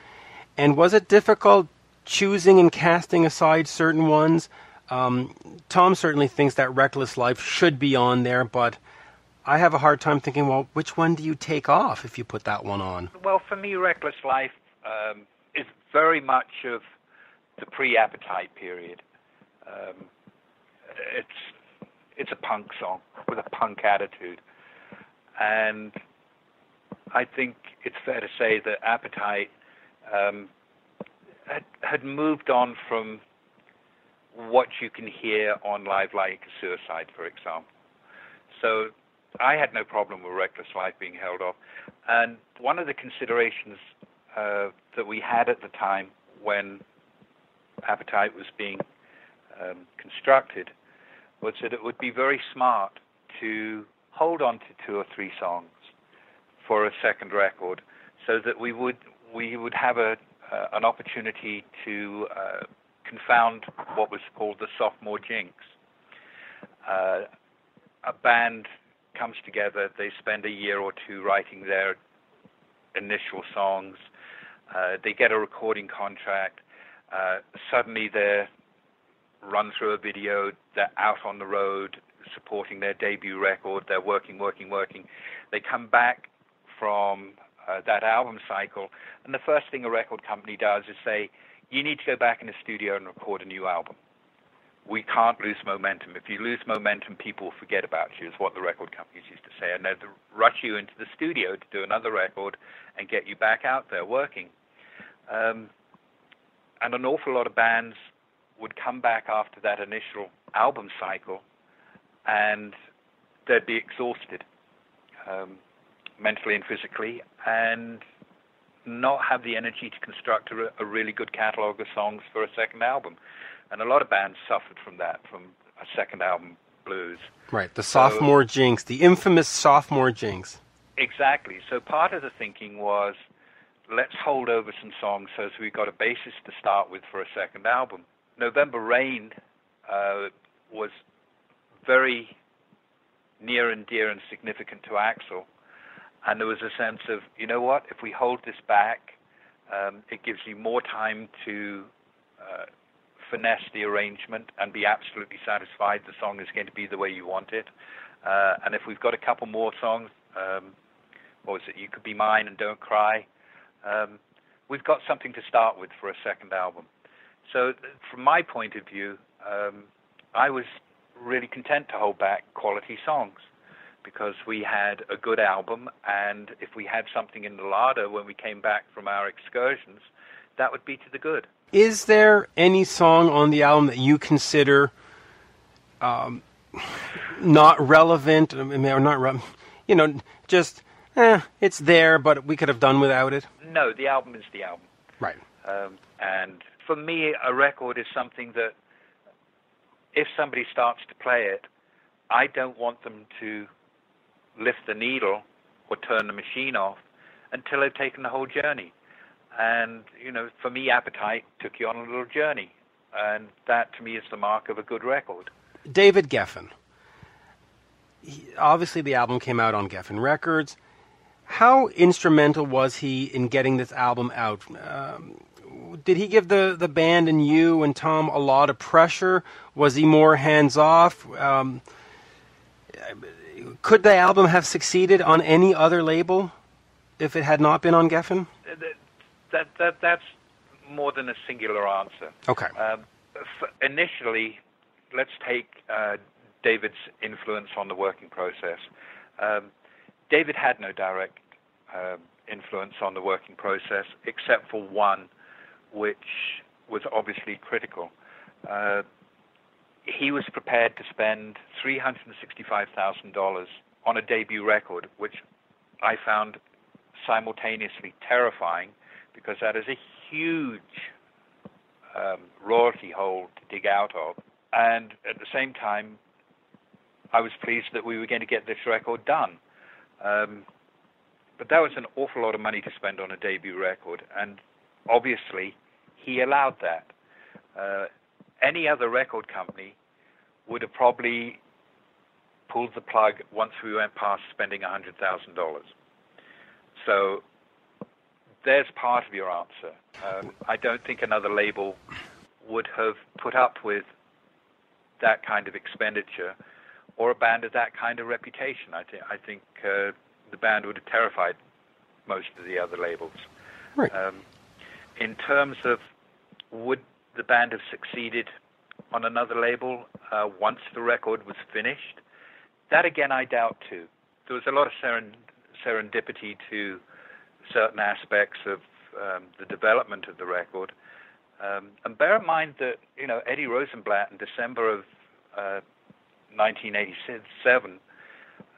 And was it difficult choosing and casting aside certain ones? Um, Tom certainly thinks that Reckless Life should be on there, but I have a hard time thinking, well, which one do you take off if you put that one on? Well, for me, Reckless Life um, is very much of the pre-appetite period. Um, it's it's a punk song with a punk attitude, and I think it's fair to say that Appetite um, had, had moved on from what you can hear on Live Like Suicide, for example. So I had no problem with Reckless Life being held off. And one of the considerations uh, that we had at the time when Appetite was being um, constructed was that it would be very smart to hold on to two or three songs for a second record, so that we would we would have a uh, an opportunity to uh, confound what was called the sophomore jinx. Uh, a band comes together, they spend a year or two writing their initial songs, uh, they get a recording contract, uh, suddenly they're run through a video, they're out on the road supporting their debut record, they're working, working, working. They come back from uh, that album cycle, and the first thing a record company does is say, you need to go back in the studio and record a new album. We can't lose momentum. If you lose momentum, people forget about you, is what the record companies used to say. And they'd rush you into the studio to do another record and get you back out there working. Um, and an awful lot of bands would come back after that initial album cycle and they'd be exhausted um, mentally and physically and not have the energy to construct a, a really good catalog of songs for a second album. And a lot of bands suffered from that, from a second album blues. Right, the sophomore so, jinx, the infamous sophomore jinx. Exactly. So part of the thinking was let's hold over some songs so we've got a basis to start with for a second album. November Rain uh, was very near and dear and significant to Axl, And there was a sense of, you know what, if we hold this back, um, it gives you more time to uh, finesse the arrangement and be absolutely satisfied the song is going to be the way you want it. Uh, and if we've got a couple more songs, um, what was it, You Could Be Mine and Don't Cry, um, we've got something to start with for a second album. So, from my point of view, um, I was really content to hold back quality songs because we had a good album, and if we had something in the larder when we came back from our excursions, that would be to the good. Is there any song on the album that you consider um, not relevant, or not, you know, just eh, it's there, but we could have done without it? No, the album is the album. Right. Um, and for me, a record is something that if somebody starts to play it, I don't want them to lift the needle or turn the machine off until they've taken the whole journey. And, you know, for me, Appetite took you on a little journey. And that, to me, is the mark of a good record. David Geffen. He, obviously, the album came out on Geffen Records. How instrumental was he in getting this album out? Um, did he give the, the band and you and Tom a lot of pressure? Was he more hands off? Um, could the album have succeeded on any other label if it had not been on Geffen? That, that, that's more than a singular answer. Okay. Um, initially, let's take uh, David's influence on the working process. Um, David had no direct uh, influence on the working process except for one, which was obviously critical. Uh, he was prepared to spend $365,000 on a debut record, which I found simultaneously terrifying because that is a huge um, royalty hole to dig out of. And at the same time, I was pleased that we were going to get this record done. Um, but that was an awful lot of money to spend on a debut record, and obviously, he allowed that. Uh, any other record company would have probably pulled the plug once we went past spending $100,000. So there's part of your answer. Um, I don't think another label would have put up with that kind of expenditure or a band of that kind of reputation. I, th- I think uh, the band would have terrified most of the other labels. Right. Um, in terms of would the band have succeeded on another label uh, once the record was finished, that again I doubt too. There was a lot of seren- serendipity to certain aspects of um, the development of the record. Um, and bear in mind that you know Eddie Rosenblatt in December of uh, 1987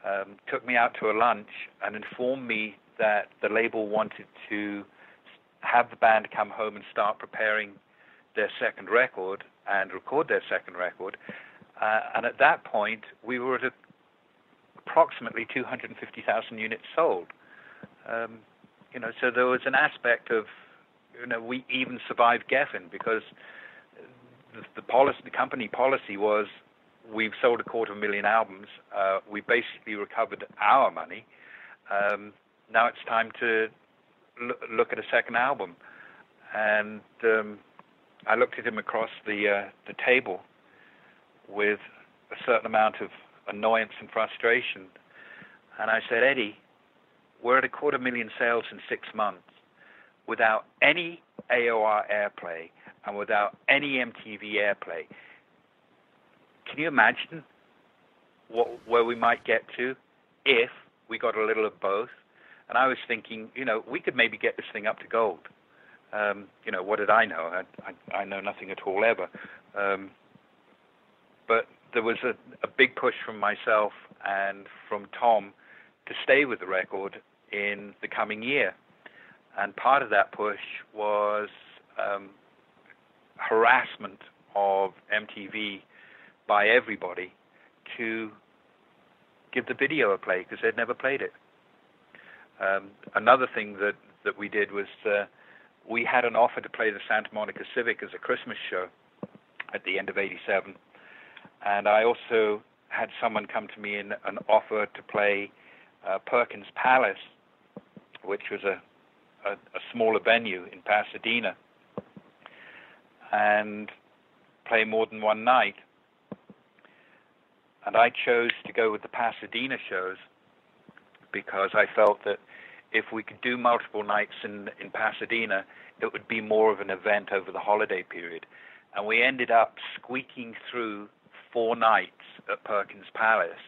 um, took me out to a lunch and informed me that the label wanted to have the band come home and start preparing their second record and record their second record. Uh, and at that point, we were at approximately 250,000 units sold. Um, you know, so there was an aspect of, you know, we even survived Geffen because the, the policy, the company policy was, we've sold a quarter of a million albums. Uh, we basically recovered our money. Um, now it's time to l- look at a second album, and um, I looked at him across the uh, the table with a certain amount of annoyance and frustration, and I said, Eddie, we're at a quarter million sales in six months without any AOR airplay and without any MTV airplay. Can you imagine what, where we might get to if we got a little of both? And I was thinking, you know, we could maybe get this thing up to gold. Um, you know, what did I know? I, I, I know nothing at all ever. Um, but there was a, a big push from myself and from Tom to stay with the record in the coming year. And part of that push was um, harassment of MTV by everybody to give the video a play because they'd never played it. Um, another thing that, that we did was uh, we had an offer to play the Santa Monica Civic as a Christmas show at the end of 87. And I also had someone come to me in an offer to play uh, Perkins Palace, which was a, a, a smaller venue in Pasadena, and play more than one night. And I chose to go with the Pasadena shows because I felt that if we could do multiple nights in in Pasadena, it would be more of an event over the holiday period. And we ended up squeaking through four nights at Perkins Palace.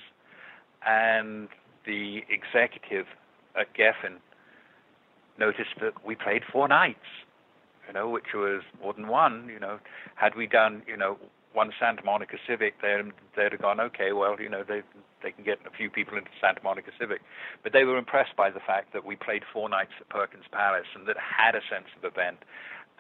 And the executive at Geffen noticed that we played four nights. you know, which was more than one. You know, had we done, you know, one Santa Monica Civic, they'd, they'd have gone, okay, well, you know, they they can get a few people into Santa Monica Civic. But they were impressed by the fact that we played four nights at Perkins Palace and that had a sense of event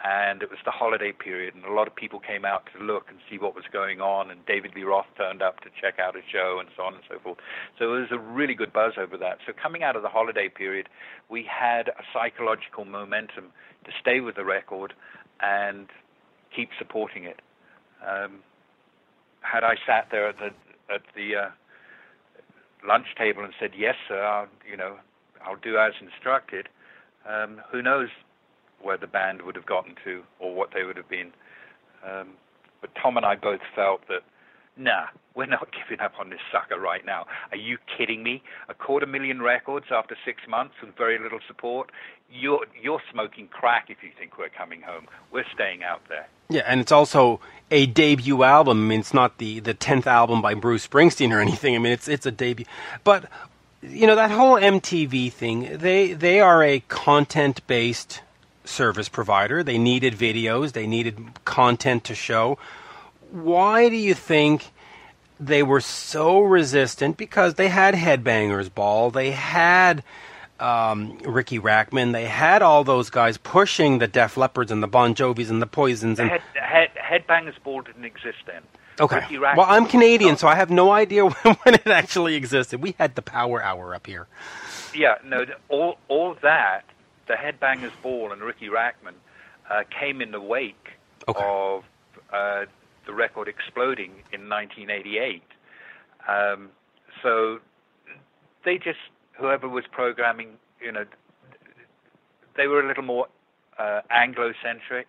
and it was the holiday period, and a lot of people came out to look and see what was going on, and David Lee Roth turned up to check out a show, and so on and so forth. So it was a really good buzz over that. So coming out of the holiday period, we had a psychological momentum to stay with the record and keep supporting it. Um, had I sat there at the at the uh, lunch table and said yes, sir, I'll, you know, I'll do as instructed. Um, who knows where the band would have gotten to or what they would have been. Um, but Tom and I both felt that, nah, we're not [LAUGHS] giving up on this sucker right now. Are you kidding me? A quarter million records after six months with very little support? You're you're smoking crack if you think we're coming home. We're staying out there. Yeah, and it's also a debut album. I mean, it's not the the tenth album by Bruce Springsteen or anything. I mean, it's it's a debut. But you know that whole MTV thing. They they are a content based service provider. They needed videos, they needed content to show. Why do you think they were so resistant? Because they had Headbangers Ball, they had um, Riki Rachtman, they had all those guys pushing the Def Leppards and the Bon Jovis and the Poisons. And head, head, Headbangers Ball didn't exist then. Okay. Well, I'm Canadian, so I have no idea when, [LAUGHS] when it actually existed. We had the Power Hour up here. Yeah, no, all all that the Headbangers Ball and Riki Rachtman uh, came in the wake okay. of uh, the record exploding in 1988. Um, so they just, whoever was programming, you know, they were a little more uh, Anglo-centric.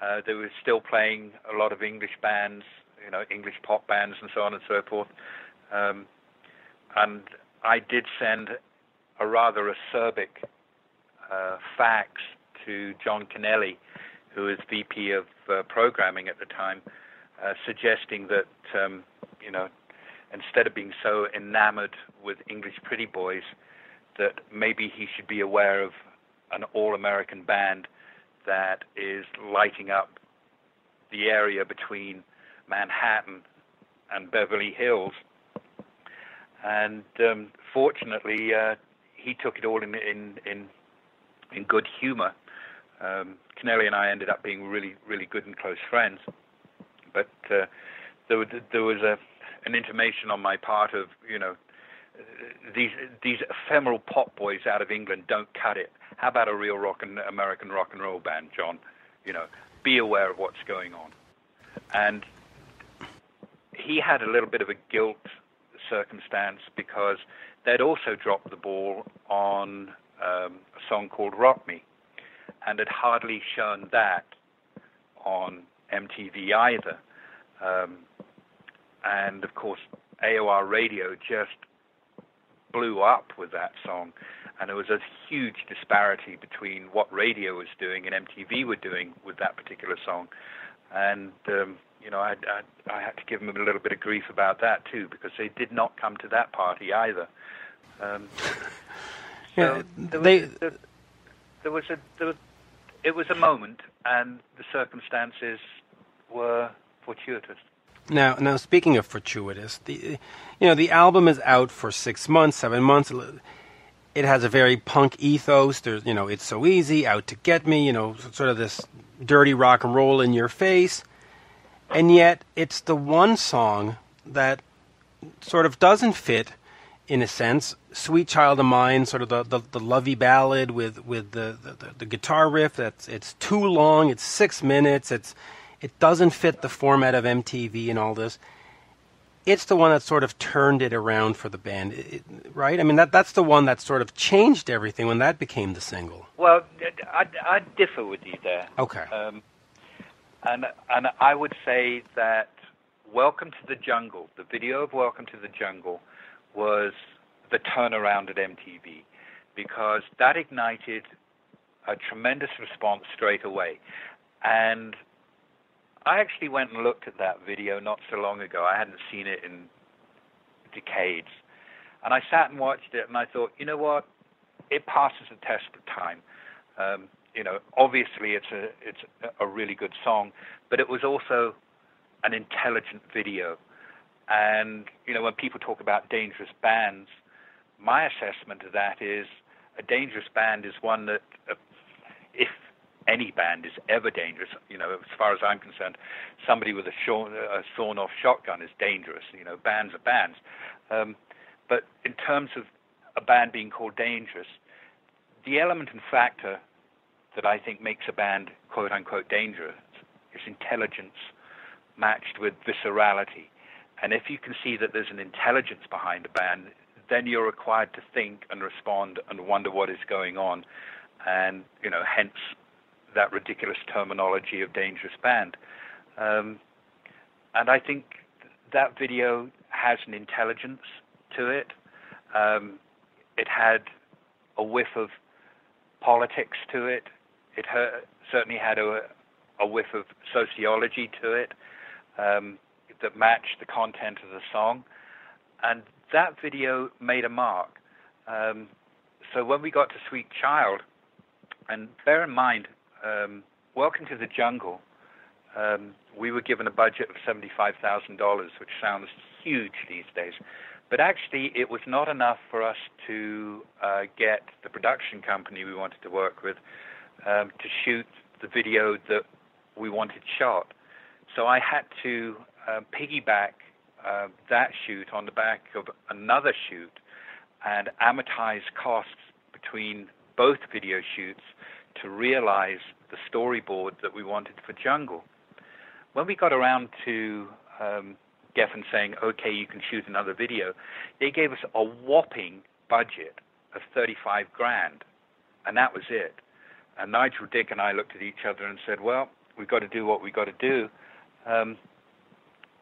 Uh, they were still playing a lot of English bands, you know, English pop bands and so on and so forth. Um, and I did send a rather acerbic uh, fax to John Kennelly, who was VP of uh, programming at the time, uh, suggesting that um, you know instead of being so enamored with English pretty boys, that maybe he should be aware of an all-American band that is lighting up the area between Manhattan and Beverly Hills. And um, fortunately, uh, he took it all in, in, in in good humor. Um, Kennelly and I ended up being really, really good and close friends. But uh, there, was, there was a, an intimation on my part of, you know, these these ephemeral pop boys out of England don't cut it. How about a real rock and American rock and roll band, John? You know, be aware of what's going on. And he had a little bit of a guilt circumstance because they'd also dropped the ball on um, a song called Rock Me, and had hardly shown that on MTV either. Um, and of course, AOR radio just blew up with that song, and there was a huge disparity between what radio was doing and MTV were doing with that particular song. And um, you know, I, I, I had to give them a little bit of grief about that too, because they did not come to that party either. Um, [LAUGHS] yeah, there was, they, there, there was a there was, it was a moment, and the circumstances were fortuitous. Now, now speaking of fortuitous, the you know the album is out for six months, seven months. It has a very punk ethos. There's you know it's so easy, out to get me. You know, sort of this dirty rock and roll in your face, and yet it's the one song that sort of doesn't fit in a sense. Sweet Child of Mine, sort of the, the, the lovey ballad with, with the, the, the, guitar riff. That's it's too long. It's six minutes. It's it doesn't fit the format of MTV and all this. It's the one that sort of turned it around for the band, it, right? I mean, that that's the one that sort of changed everything when that became the single. Well, I, I differ with you there. Okay. Um, and and I would say that Welcome to the Jungle, the video of Welcome to the Jungle, was the turnaround at MTV because that ignited a tremendous response straight away. And I actually went and looked at that video not so long ago. I hadn't seen it in decades. And I sat and watched it and I thought, you know what? It passes the test of time. Um, you know, obviously it's a it's a really good song, but it was also an intelligent video. And you know, when people talk about dangerous bands, my assessment of that is a dangerous band is one that, uh, any band is ever dangerous, you know, as far as I'm concerned, somebody with a, a sawn-off shotgun is dangerous. You know, bands are bands. Um, but in terms of a band being called dangerous, the element and factor that I think makes a band quote unquote dangerous is intelligence matched with viscerality. And if you can see that there's an intelligence behind a band, then you're required to think and respond and wonder what is going on. And, you know, hence that ridiculous terminology of dangerous band. Um, and I think that video has an intelligence to it. Um, it had a whiff of politics to it. It certainly had a, a whiff of sociology to it um, that matched the content of the song. And that video made a mark. Um, so when we got to Sweet Child, and bear in mind, um, Welcome to the Jungle, um, we were given a budget of $75,000, which sounds huge these days. But actually, it was not enough for us to uh, get the production company we wanted to work with um, to shoot the video that we wanted shot. So I had to uh, piggyback uh, that shoot on the back of another shoot and amortize costs between both video shoots to realize the storyboard that we wanted for Jungle. When we got around to um, Geffen saying, okay, you can shoot another video, they gave us a whopping budget of 35 grand, and that was it. And Nigel Dick and I looked at each other and said, well, we've got to do what we've got to do. Um,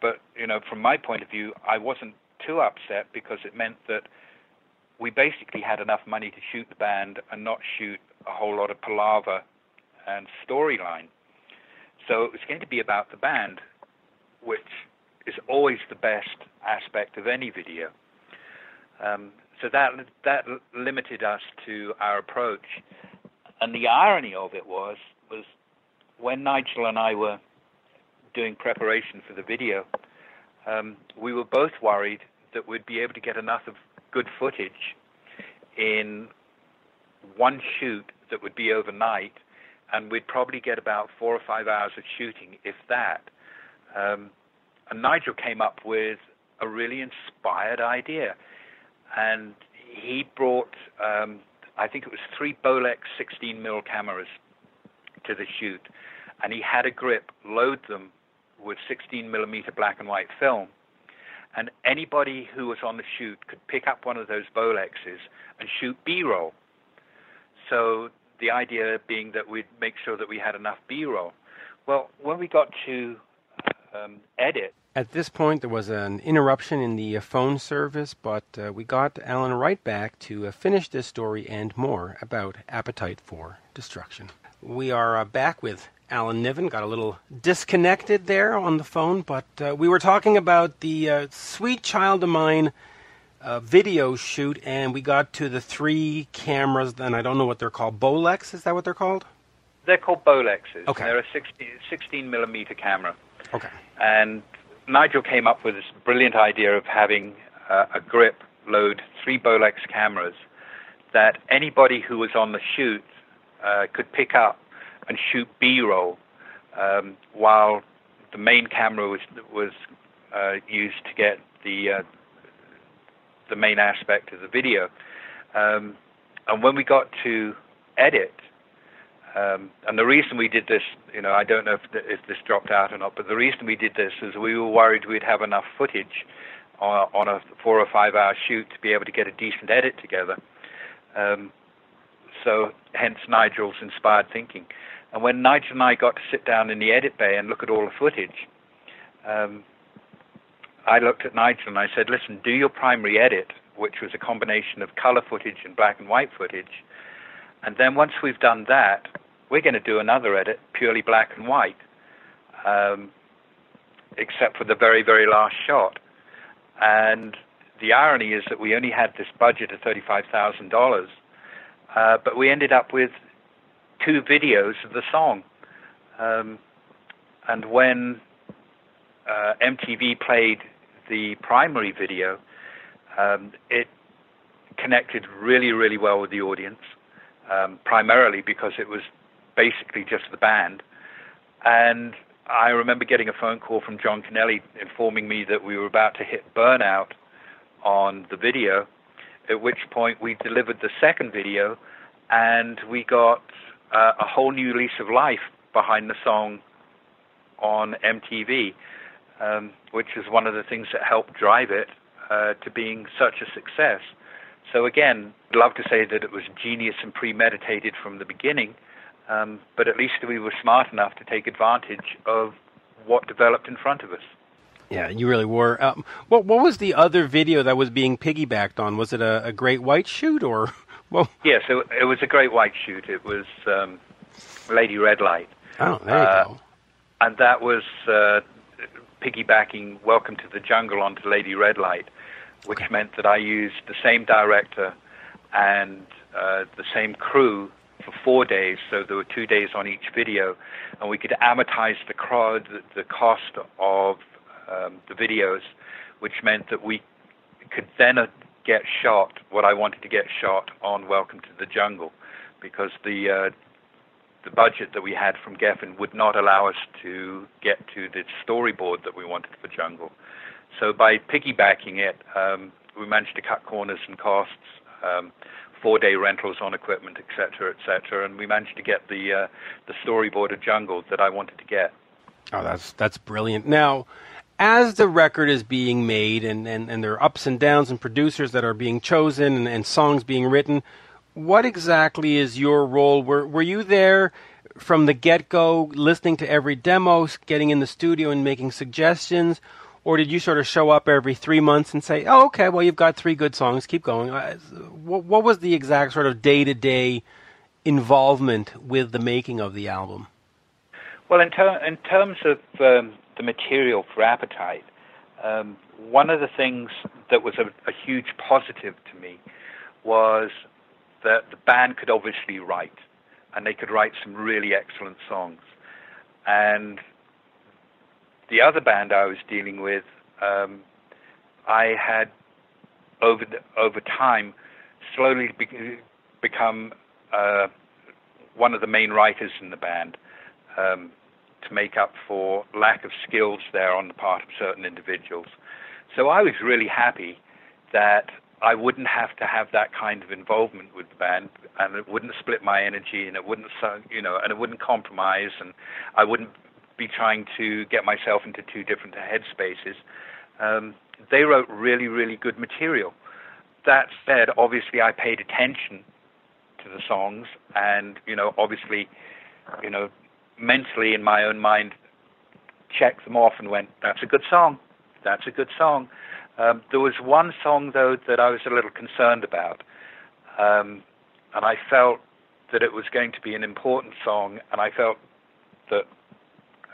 but, you know, from my point of view, I wasn't too upset because it meant that we basically had enough money to shoot the band and not shoot a whole lot of palaver and storyline. So it was going to be about the band, which is always the best aspect of any video. Um, so that that limited us to our approach, and the irony of it was was when Nigel and I were doing preparation for the video, um, we were both worried that we'd be able to get enough of good footage in one shoot that would be overnight, and we'd probably get about four or five hours of shooting, if that. Um, and Nigel came up with a really inspired idea, and he brought, um, I think it was three Bolex 16 mm cameras to the shoot, and he had a grip load them with 16 millimeter black and white film. And anybody who was on the shoot could pick up one of those Bolexes and shoot B-roll. So the idea being that we'd make sure that we had enough B-roll. Well, when we got to um, edit. At this point, there was an interruption in the phone service, but uh, we got Alan right back to uh, finish this story and more about Appetite for Destruction. We are uh, back with Alan Niven. Got a little disconnected there on the phone, but uh, we were talking about the uh, Sweet Child of Mine uh, video shoot, and we got to the three cameras, and I don't know what they're called. Bolex, is that what they're called? They're called Bolexes. Okay. They're a 16, 16 millimeter camera. Okay. And Nigel came up with this brilliant idea of having uh, a grip load three Bolex cameras that anybody who was on the shoot uh, could pick up and shoot B-roll um, while the main camera was was uh, used to get the uh, the main aspect of the video. Um, and when we got to edit, um, and the reason we did this, you know, I don't know if, if this dropped out or not, but the reason we did this is we were worried we'd have enough footage on, on a four or five hour shoot to be able to get a decent edit together. Um, so hence Nigel's inspired thinking. And when Nigel and I got to sit down in the edit bay and look at all the footage, um, I looked at Nigel and I said, listen, do your primary edit, which was a combination of color footage and black and white footage. And then once we've done that, we're going to do another edit, purely black and white, um, except for the very, very last shot. And the irony is that we only had this budget of $35,000, uh, but we ended up with two videos of the song. Um, and when uh, MTV played the primary video, um, it connected really, really well with the audience, um, primarily because it was basically just the band. And I remember getting a phone call from John Kennelly informing me that we were about to hit burnout on the video, at which point we delivered the second video and we got uh, a whole new lease of life behind the song on MTV, um, which is one of the things that helped drive it uh, to being such a success. So again, I'd love to say that it was genius and premeditated from the beginning, um, but at least we were smart enough to take advantage of what developed in front of us. Yeah, you really were. Um, what what was the other video that was being piggybacked on? Was it a, a Great White shoot or? [LAUGHS] Well, yes, it, it was a Great White shoot. It was um, Lady Red Light. Oh, there you uh, go. And that was uh, piggybacking Welcome to the Jungle onto Lady Red Light, which meant that I used the same director and uh, the same crew for four days. So there were two days on each video, and we could amortize the, crowd, the, the cost of um, the videos, which meant that we could then uh, get shot what I wanted to get shot on Welcome to the Jungle, because the uh, the budget that we had from Geffen would not allow us to get to the storyboard that we wanted for Jungle. So by piggybacking it, um, we managed to cut corners and costs, um, four-day rentals on equipment, etc., etc., and we managed to get the uh, the storyboard of Jungle that I wanted to get. Oh, that's that's brilliant. Now, as the record is being made and, and, and there are ups and downs and producers that are being chosen and, and songs being written, what exactly is your role? Were, were you there from the get go, listening to every demo, getting in the studio and making suggestions? Or did you sort of show up every three months and say, oh, okay, well, you've got three good songs, keep going? Uh, what, what was the exact sort of day to day involvement with the making of the album? Well, in, ter- in terms of um, the material for Appetite, um, one of the things that was a, a, huge positive to me was that the band could obviously write, and they could write some really excellent songs. And the other band I was dealing with, um, I had over the, over time slowly be- become uh, one of the main writers in the band. Um, to make up for lack of skills there on the part of certain individuals. So I was really happy that I wouldn't have to have that kind of involvement with the band, and it wouldn't split my energy, and it wouldn't, you know, and it wouldn't compromise, and I wouldn't be trying to get myself into two different headspaces. Um, they wrote really, really good material. That said, obviously, I paid attention to the songs, and you know, obviously, you know, mentally in my own mind checked them off and went, "That's a good song. That's a good song." Um, there was one song though that I was a little concerned about, um, and I felt that it was going to be an important song, and I felt that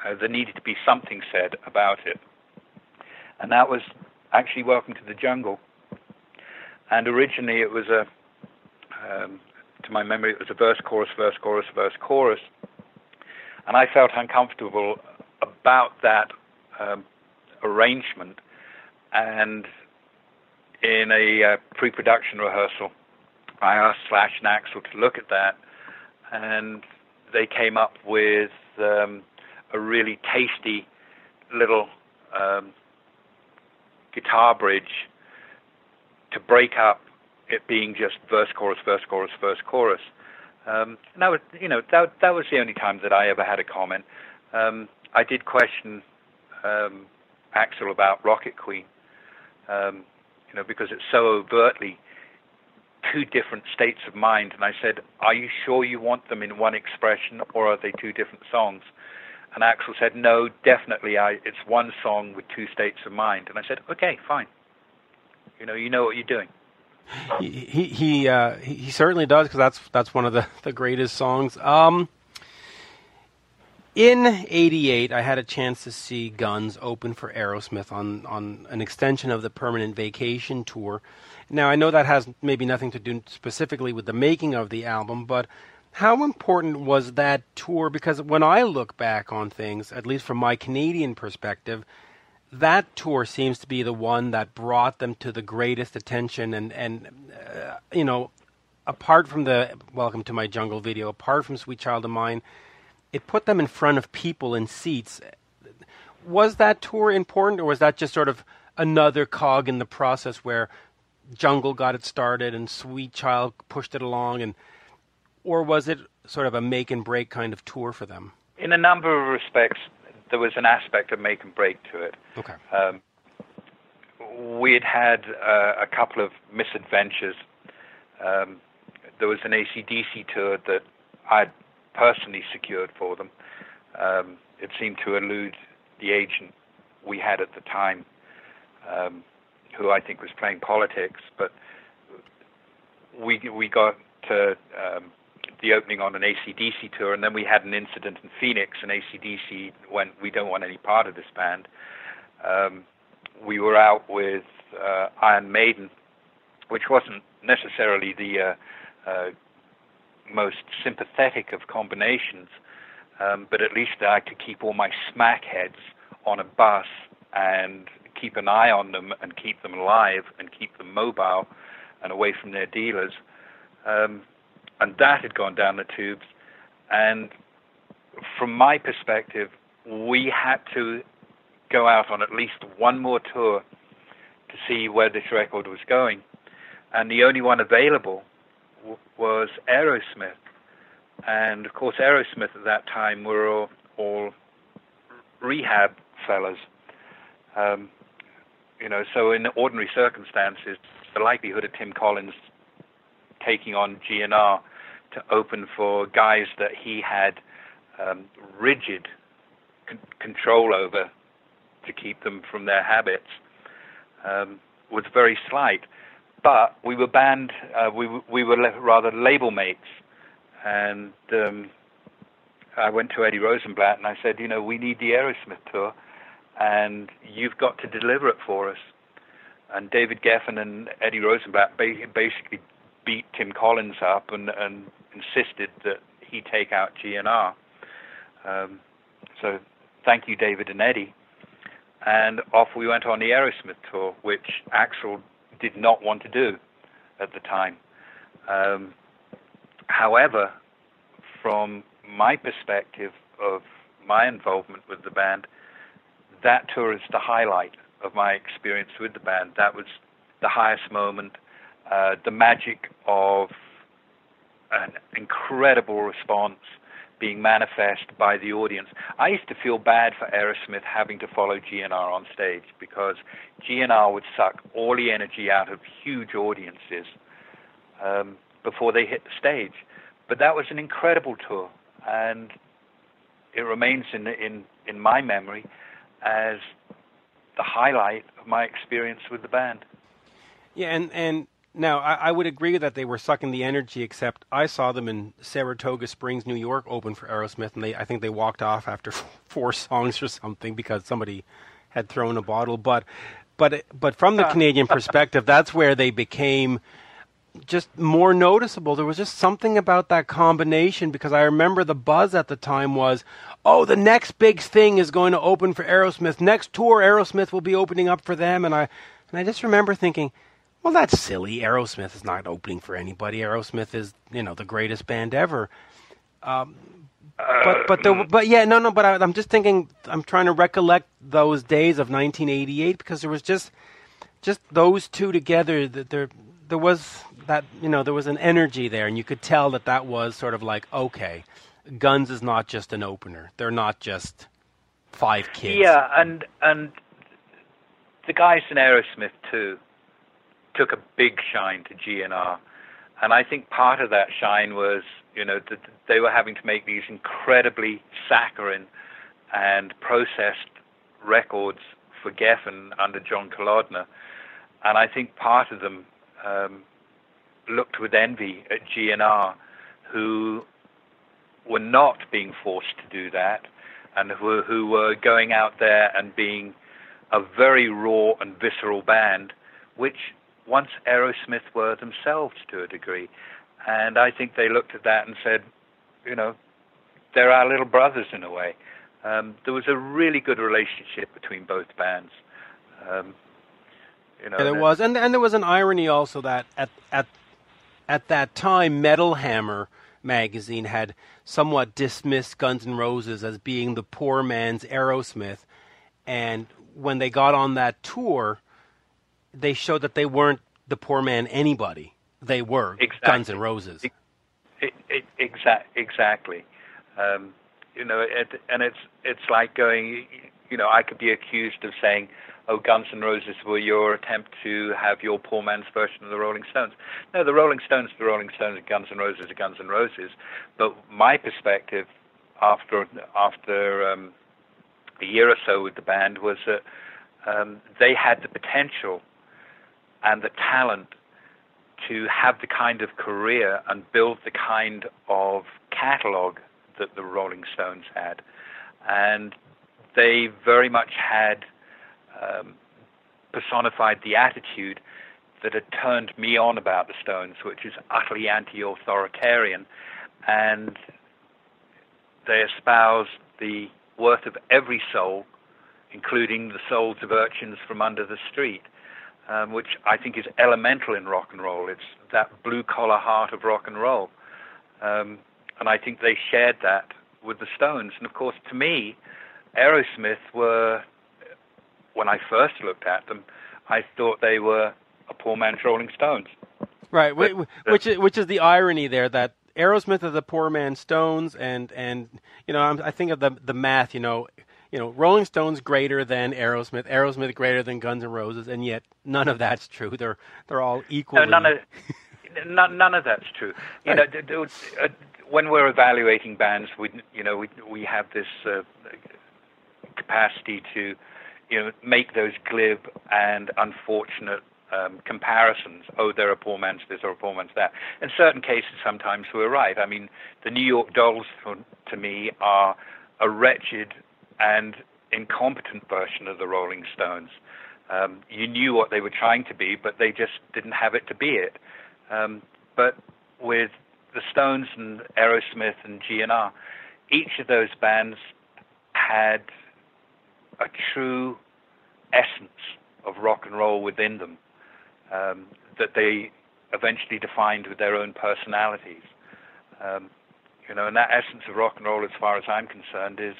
uh, there needed to be something said about it, and that was actually "Welcome to the Jungle." And originally, it was a, um, to my memory, it was a verse, chorus, verse, chorus, verse, chorus and I felt uncomfortable about that um, arrangement. And in a uh, pre-production rehearsal, I asked Slash and Axl to look at that, and they came up with um, a really tasty little um, guitar bridge to break up it being just verse, chorus, verse, chorus, verse, chorus. Um, and that was, you know, that that was the only time that I ever had a comment. Um, I did question um, Axl about Rocket Queen, um, you know, because it's so overtly two different states of mind. And I said, "Are you sure you want them in one expression, or are they two different songs?" And Axl said, "No, definitely. I, it's one song with two states of mind." And I said, "Okay, fine. You know, you know what you're doing." he he uh, he certainly does because that's that's one of the, the greatest songs. Um, in '88, I had a chance to see Guns open for Aerosmith on on an extension of the Permanent Vacation tour. Now I know that has maybe nothing to do specifically with the making of the album, but How important was that tour? Because when I look back on things, at least from my Canadian perspective, that tour seems to be the one that brought them to the greatest attention. And and uh, you know, apart from the Welcome to My Jungle video, apart from Sweet Child of Mine, it put them in front of people in seats. Was that tour important, or was that just sort of another cog in the process where Jungle got it started and Sweet Child pushed it along, and or was it sort of a make and break kind of tour for them? In a number of respects, there was an aspect of make and break to it. Okay. Um, we had had uh, a couple of misadventures. Um, there was an ACDC tour that I'd personally secured for them. Um, it seemed to elude the agent we had at the time, um, who I think was playing politics, but we we got to um, the opening on an ACDC tour, and then we had an incident in Phoenix, and ACDC went, "We don't want any part of this band." Um, we were out with uh, Iron Maiden, which wasn't necessarily the uh, uh, most sympathetic of combinations, um, but at least I could keep all my smackheads on a bus and keep an eye on them and keep them alive and keep them mobile and away from their dealers. Um, and that had gone down the tubes. And from my perspective, we had to go out on at least one more tour to see where this record was going. And the only one available w- was Aerosmith. And of course, Aerosmith at that time were all, all rehab fellas. Um, you know, so in ordinary circumstances, the likelihood of Tim Collins taking on GNR to open for guys that he had um, rigid con- control over to keep them from their habits um, was very slight. But we were banned. Uh, we we were rather label mates, and um, I went to Eddie Rosenblatt and I said, you know, we need the Aerosmith tour, and you've got to deliver it for us. And David Geffen and Eddie Rosenblatt ba- basically beat Tim Collins up and, and insisted that he take out GNR. Um, so thank you, David and Eddie. And off we went on the Aerosmith tour, which Axl did not want to do at the time. Um, however, from my perspective of my involvement with the band, that tour is the highlight of my experience with the band. That was the highest moment, uh, the magic of an incredible response being manifest by the audience. I used to feel bad for Aerosmith having to follow GNR on stage because GNR would suck all the energy out of huge audiences um, before they hit the stage. But that was an incredible tour, and it remains in in in my memory as the highlight of my experience with the band. Yeah, and and now, I, I, would agree that they were sucking the energy, except I saw them in Saratoga Springs, New York, open for Aerosmith, and they I think they walked off after [LAUGHS] four songs or something because somebody had thrown a bottle. But but but from the Canadian perspective, [LAUGHS] that's where they became just more noticeable. There was just something about that combination because I remember the buzz at the time was, oh, the next big thing is going to open for Aerosmith. Next tour, Aerosmith will be opening up for them, and I and I just remember thinking well, that's silly. Aerosmith is not opening for anybody. Aerosmith is, you know, the greatest band ever. Um, but but but yeah, no, no. But I, I'm just thinking. I'm trying to recollect those days of 1988 because there was just just those two together. That there there was that you know there was an energy there, and you could tell that that was sort of like okay, Guns is not just an opener. They're not just five kids. Yeah, and and the guys in Aerosmith too took a big shine to GNR. And I think part of that shine was, you know, that they were having to make these incredibly saccharine and processed records for Geffen under John Kalodner. And I think part of them um, looked with envy at GNR, who were not being forced to do that, and who, who were going out there and being a very raw and visceral band, which once Aerosmith were themselves to a degree. And I think they looked at that and said, you know, they're our little brothers in a way. Um, there was a really good relationship between both bands. Um, you know, yeah, there was, and and there was an irony also that at at at that time, Metal Hammer magazine had somewhat dismissed Guns N' Roses as being the poor man's Aerosmith, and when they got on that tour, they showed that they weren't the poor man anybody. They were exactly. Guns N' Roses. It, it, it, exa- exactly. Um, you know, it, and it's it's like going. You know, I could be accused of saying, "Oh, Guns N' Roses were your attempt to have your poor man's version of the Rolling Stones." No, the Rolling Stones, the Rolling Stones, and Guns N' Roses are Guns N' Roses. But my perspective, after after um, a year or so with the band, was that um, they had the potential and the talent to have the kind of career and build the kind of catalog that the Rolling Stones had. And they very much had um, personified the attitude that had turned me on about the Stones, which is utterly anti authoritarian. And they espoused the worth of every soul, including the souls of urchins from under the street. Um, which I think is elemental in rock and roll. It's that blue collar heart of rock and roll. Um, and I think they shared that with the Stones. And of course, to me, Aerosmith were, when I first looked at them, I thought they were a poor man's Rolling Stones. Right, but, which is, which is the irony there that Aerosmith are the poor man's Stones, and and you know I'm, I think of the the math. You know, you know, Rolling Stones greater than Aerosmith, Aerosmith greater than Guns N' Roses, and yet none of that's true. They're they're all equal. No, none of none, none of that's true. You right. know, uh, when we're evaluating bands, we you know we we have this uh, capacity to you know make those glib and unfortunate um, comparisons. Oh, they're a poor man's this or a poor man's that. In certain cases, sometimes we're right. I mean, the New York Dolls, for, to me, are a wretched and incompetent version of the Rolling Stones. Um, you knew what they were trying to be, but they just didn't have it to be it. Um, but with the Stones and Aerosmith and GNR, each of those bands had a true essence of rock and roll within them um, that they eventually defined with their own personalities. Um, you know, and that essence of rock and roll, as far as I'm concerned, is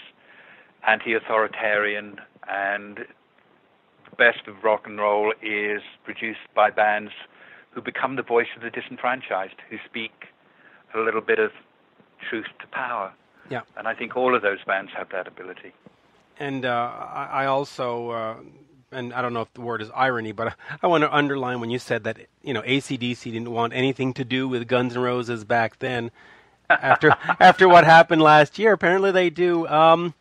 anti-authoritarian, and the best of rock and roll is produced by bands who become the voice of the disenfranchised, who speak a little bit of truth to power. Yeah. And I think all of those bands have that ability. And uh, I also, uh, and I don't know if the word is irony, but [LAUGHS] I want to underline when you said that you know ACDC didn't want anything to do with Guns N' Roses back then. after [LAUGHS] after what happened last year, apparently they do. Um,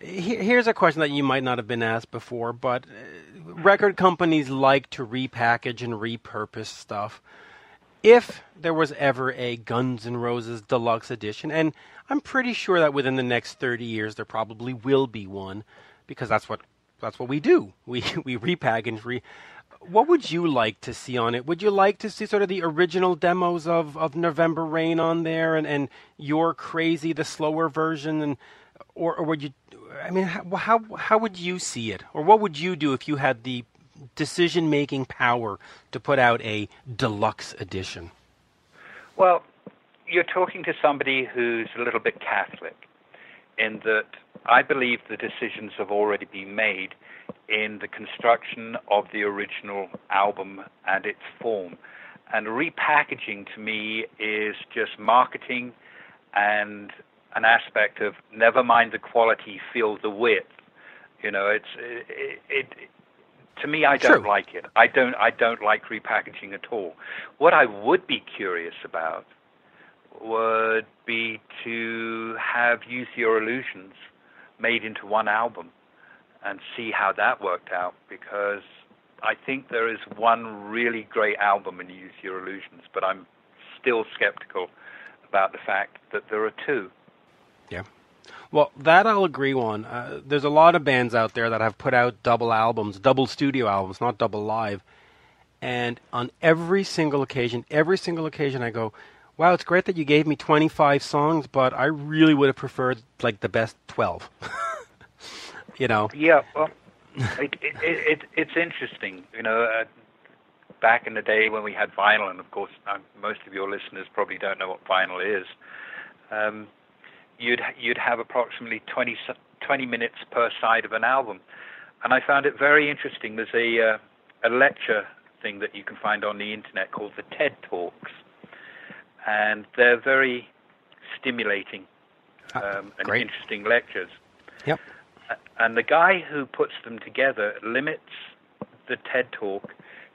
here's a question that you might not have been asked before, but uh, record companies like to repackage and repurpose stuff if there was ever a Guns N' Roses deluxe edition, and I'm pretty sure that within the next 30 years there probably will be one, because that's what that's what we do. We [LAUGHS] we repackage. Re. What would you like to see on it? Would you like to see sort of the original demos of, of November Rain on there, and, and You're Crazy, the slower version, and or, or would you? I mean, how, how how would you see it, or what would you do if you had the decision making power to put out a deluxe edition? Well, you're talking to somebody who's a little bit Catholic, in that I believe the decisions have already been made in the construction of the original album and its form. And repackaging to me is just marketing and an aspect of never mind the quality, feel the width. You know, it's it, it to me, I don't True. like it. I don't. I don't like repackaging at all. What I would be curious about would be to have Use Your Illusions made into one album and see how that worked out. Because I think there is one really great album in Use Your Illusions, but I'm still skeptical about the fact that there are two. Yeah. Well, that I'll agree on. Uh, there's a lot of bands out there that have put out double albums, double studio albums, not double live. And on every single occasion, every single occasion I go, wow, it's great that you gave me 25 songs, but I really would have preferred like the best 12. [LAUGHS] you know? Yeah, well, it, it, it, it's interesting. You know, uh, back in the day when we had vinyl, and of course, uh, most of your listeners probably don't know what vinyl is. Um, you'd you'd have approximately 20, 20 minutes per side of an album, and I found it very interesting. There's a uh, a lecture thing that you can find on the internet called the TED Talks, and they're very stimulating ah, um, and interesting lectures. Yep. And the guy who puts them together limits the TED Talk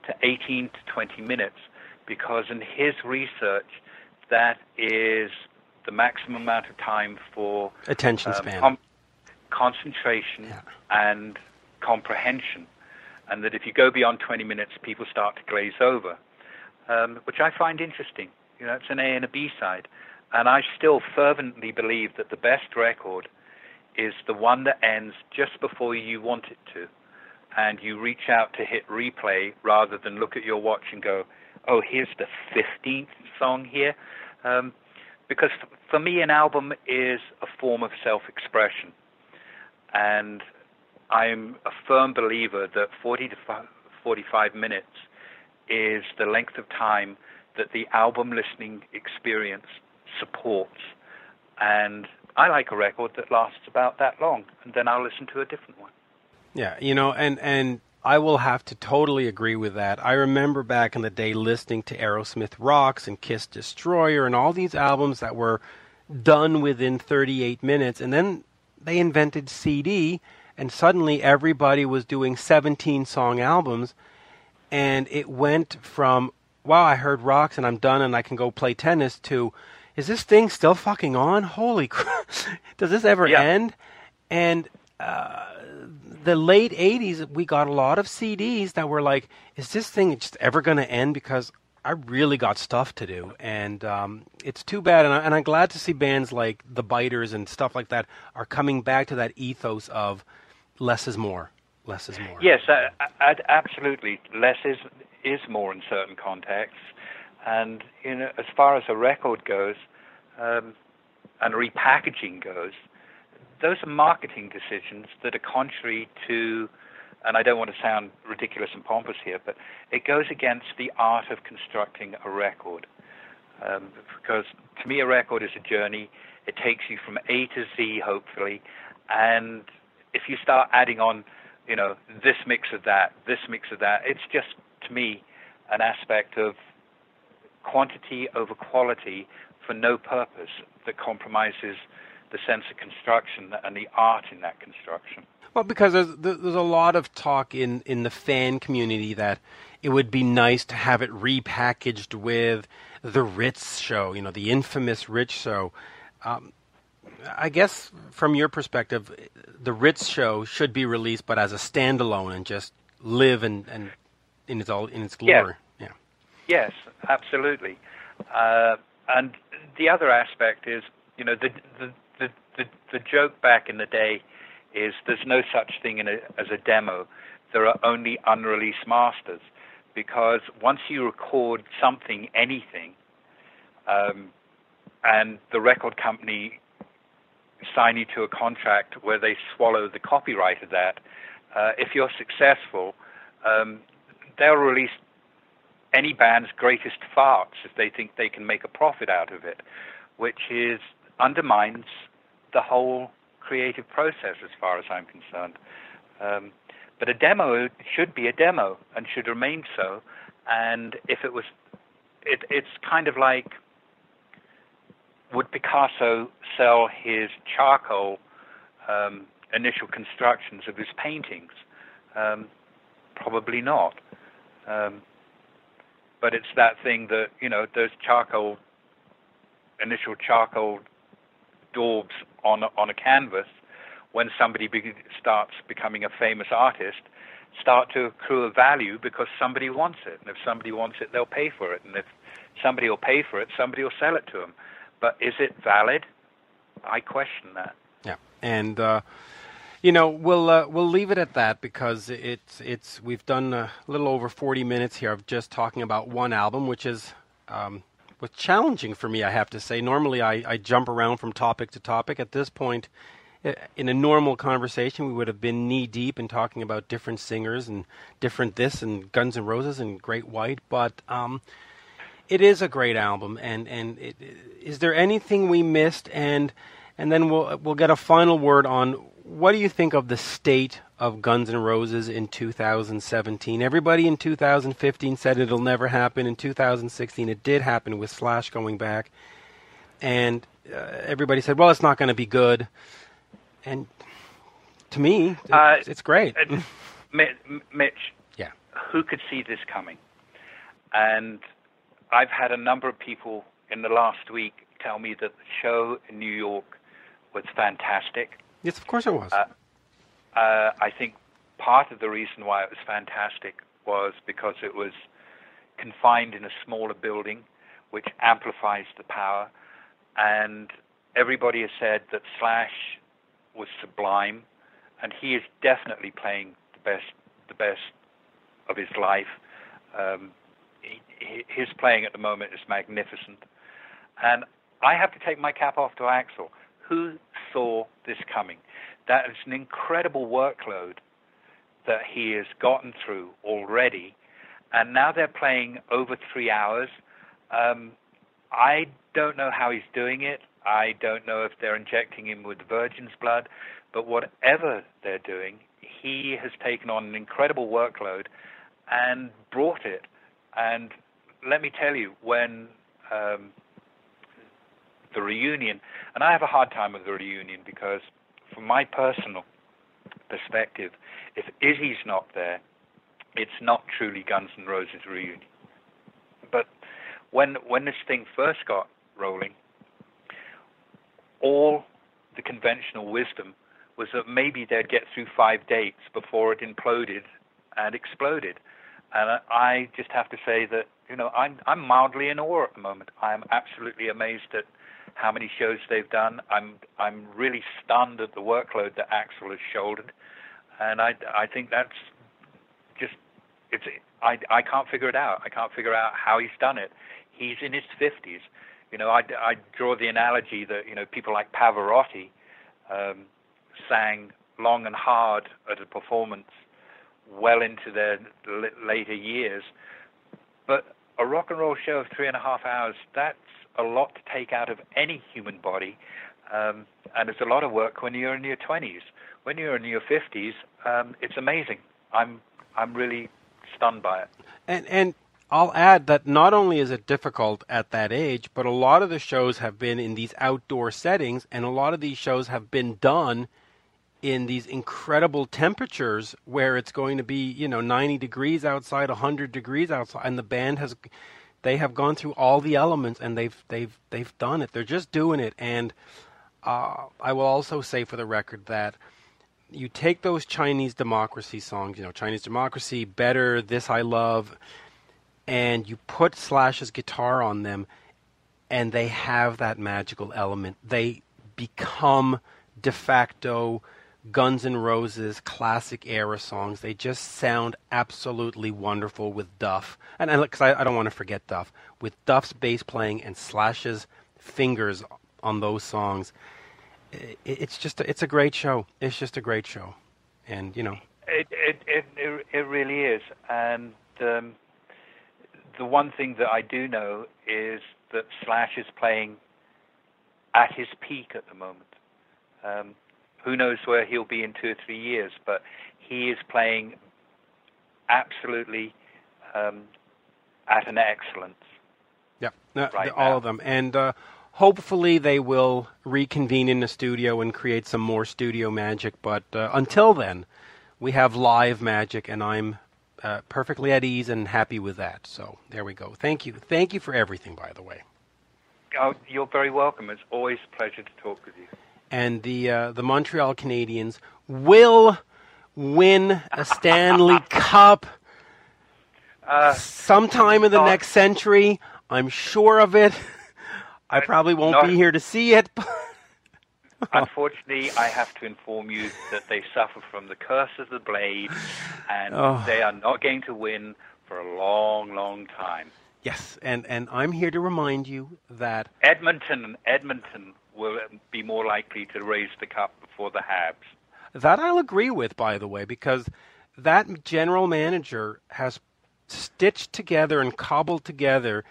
to 18 to 20 minutes because, in his research, that is the maximum amount of time for attention um, span, com- concentration, yeah. and comprehension. And that if you go beyond 20 minutes, people start to glaze over, um, which I find interesting. You know, it's an A and a B side. And I still fervently believe that the best record is the one that ends just before you want it to. And you reach out to hit replay rather than look at your watch and go, oh, here's the 15th song here. Um, because for me, an album is a form of self expression. And I'm a firm believer that 40 to 45 minutes is the length of time that the album listening experience supports. And I like a record that lasts about that long, and then I'll listen to a different one. Yeah, you know, and and I will have to totally agree with that. I remember back in the day listening to Aerosmith Rocks and Kiss Destroyer and all these albums that were done within 38 minutes, and then they invented CD, and suddenly everybody was doing 17 song albums, and it went from wow, I heard rocks and I'm done and I can go play tennis to is this thing still fucking on? Holy [LAUGHS] crap. Does this ever yeah. end? And uh, the late 80s, we got a lot of CDs that were like, is this thing just ever going to end? Because I really got stuff to do. And um, it's too bad. And, I, am glad to see bands like The Biters and stuff like that are coming back to that ethos of less is more. Less is more. Yes, absolutely. Less is is more in certain contexts. And you know, as far as a record goes, um, and repackaging goes, those are marketing decisions that are contrary to, and I don't want to sound ridiculous and pompous here, but it goes against the art of constructing a record. Um, because to me, a record is a journey. It takes you from A to Z, hopefully, and if you start adding on, you know, this mix of that, this mix of that, it's just to me an aspect of quantity over quality for no purpose that compromises the sense of construction and the art in that construction. Well, because there's there's a lot of talk in, in the fan community that it would be nice to have it repackaged with the Ritz show, you know, the infamous Ritz show. Um, I guess from your perspective, the Ritz show should be released, but as a standalone and just live and, and in its all in its glory. Yeah. yeah. Yes, absolutely. Uh, and the other aspect is, you know, the, the the the joke back in the day is there's no such thing a, as a demo. There are only unreleased masters because once you record something, anything, um, and the record company sign you to a contract where they swallow the copyright of that, uh, if you're successful, um, they'll release any band's greatest farts if they think they can make a profit out of it, which is undermines the whole creative process as far as I'm concerned. Um, but a demo should be a demo and should remain so. And if it was, it, it's kind of like would Picasso sell his charcoal um, initial constructions of his paintings? Um, probably not. Um, but it's that thing that you know those charcoal initial charcoal daubs on on a canvas when somebody be, starts becoming a famous artist start to accrue a value because somebody wants it. And if somebody wants it they'll pay for it. And if somebody will pay for it somebody will sell it to them but is it valid? I question that. Yeah. And uh you know, we'll uh, we'll leave it at that because it's it's we've done a little over 40 minutes here of just talking about one album, which is um, was challenging for me. I have to say. Normally, I, I jump around from topic to topic. At this point, in a normal conversation, we would have been knee deep in talking about different singers and different this and Guns N' Roses and Great White. But um, it is a great album. And and it, is there anything we missed? And and then we'll we'll get a final word on what do you think of the state of Guns N' Roses in 2017? Everybody in 2015 said it'll never happen. In 2016, it did happen with Slash going back, and uh, everybody said, "Well, it's not going to be good." And to me, it's, uh, it's great. Uh, [LAUGHS] Mitch, yeah, who could see this coming? And I've had a number of people in the last week tell me that the show in New York was fantastic Yes, of course it was. Uh, uh, I think part of the reason why it was fantastic was because it was confined in a smaller building, which amplifies the power. And everybody has said that Slash was sublime, and he is definitely playing the best, the best of his life. Um, he, his playing at the moment is magnificent, and I have to take my cap off to Axl. Who saw this coming? That is an incredible workload that he has gotten through already, and now they're playing over three hours. Um, I don't know how he's doing it. I don't know if they're injecting him with virgin's blood, but whatever they're doing, he has taken on an incredible workload and brought it. And let me tell you, when um, the reunion. And I have a hard time with the reunion because, from my personal perspective, if Izzy's not there, it's not truly Guns N' Roses reunion. But when when this thing first got rolling, all the conventional wisdom was that maybe they'd get through five dates before it imploded and exploded. And I just have to say that you know I'm I'm mildly in awe at the moment. I'm absolutely amazed at how many shows they've done. I'm I'm really stunned at the workload that Axl has shouldered, and I I think that's just it's I I can't figure it out. I can't figure out how he's done it. He's in his fifties. You know, I I draw the analogy that you know people like Pavarotti um, sang long and hard at a performance well into their l- later years, but a rock and roll show of three and a half hours that's a lot to take out of any human body, um, and it's a lot of work when you're in your 20s. When you're in your 50s, um, it's amazing. I'm I'm really stunned by it. And and I'll add that not only is it difficult at that age, but a lot of the shows have been in these outdoor settings, and a lot of these shows have been done in these incredible temperatures where it's going to be, you know, 90 degrees outside, 100 degrees outside, and the band has they have gone through all the elements and they've they've they've done it. They're just doing it. And uh, I will also say for the record that you take those Chinese democracy songs, you know, Chinese democracy, better, this I love, and you put Slash's guitar on them, and they have that magical element. They become de facto Guns N' Roses classic era songs. They just sound absolutely wonderful with Duff, and because I, I, don't want to forget Duff, with Duff's bass playing and Slash's fingers on those songs. It, it's just a, it's a great show. It's just a great show, and you know. It it it it, really is, and um, the one thing that I do know is that Slash is playing at his peak at the moment. Um, who knows where he'll be in two or three years, but he is playing absolutely um, at an excellence. Yeah, right all of them, and uh, hopefully they will reconvene in the studio and create some more studio magic. But uh, until then, we have live magic, and I'm uh, perfectly at ease and happy with that. So there we go. Thank you, thank you for everything, by the way. Oh, you're very welcome. It's always a pleasure to talk with you and the uh, the Montreal Canadiens will win a Stanley [LAUGHS] Cup uh, sometime in the next century. I'm sure of it. I probably won't not, be here to see it. [LAUGHS] Unfortunately, I have to inform you that they suffer from the curse of the blade, and oh. they are not going to win for a long, long time. Yes, and, and I'm here to remind you that Edmonton Edmonton will be more likely to raise the cup before the Habs. that I'll agree with, by the way, because that general manager has stitched together and cobbled together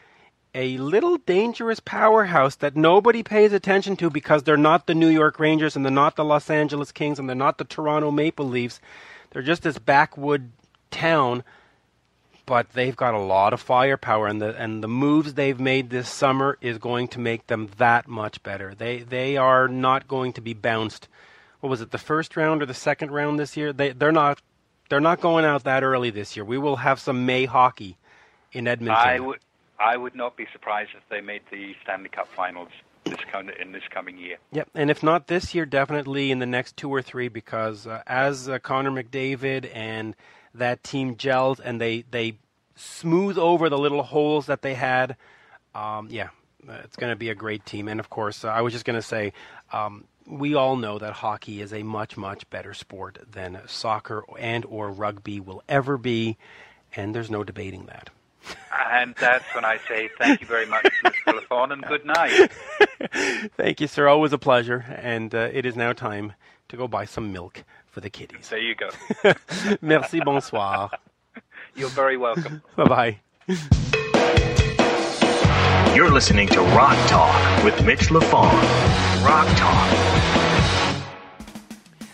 a little dangerous powerhouse that nobody pays attention to because they're not the New York Rangers and they're not the Los Angeles Kings and they're not the Toronto Maple Leafs. They're just this backwood town, but they've got a lot of firepower and the and the moves they've made this summer is going to make them that much better. They they are not going to be bounced. What was it, the first round or the second round this year? They they're not they're not going out that early this year. We will have some May hockey in Edmonton. I would I would not be surprised if they made the Stanley Cup Finals this kind in this coming year. Yep, and if not this year, definitely in the next two or three, because uh, as uh, Connor McDavid and that team gels and they they smooth over the little holes that they had, um, yeah, it's going to be a great team. And of course, uh, I was just going to say. Um, we all know that hockey is a much much better sport than soccer and or rugby will ever be and there's no debating that And that's when I say thank you very much, Mr. Lafon, and good night. [LAUGHS] Thank you, sir. Always a pleasure. And uh, it is now time to go buy some milk for the kitties. There you go. [LAUGHS] Merci, bonsoir. You're very welcome. bye bye. You're listening to Rock Talk with Mitch Lafon. Rock Talk.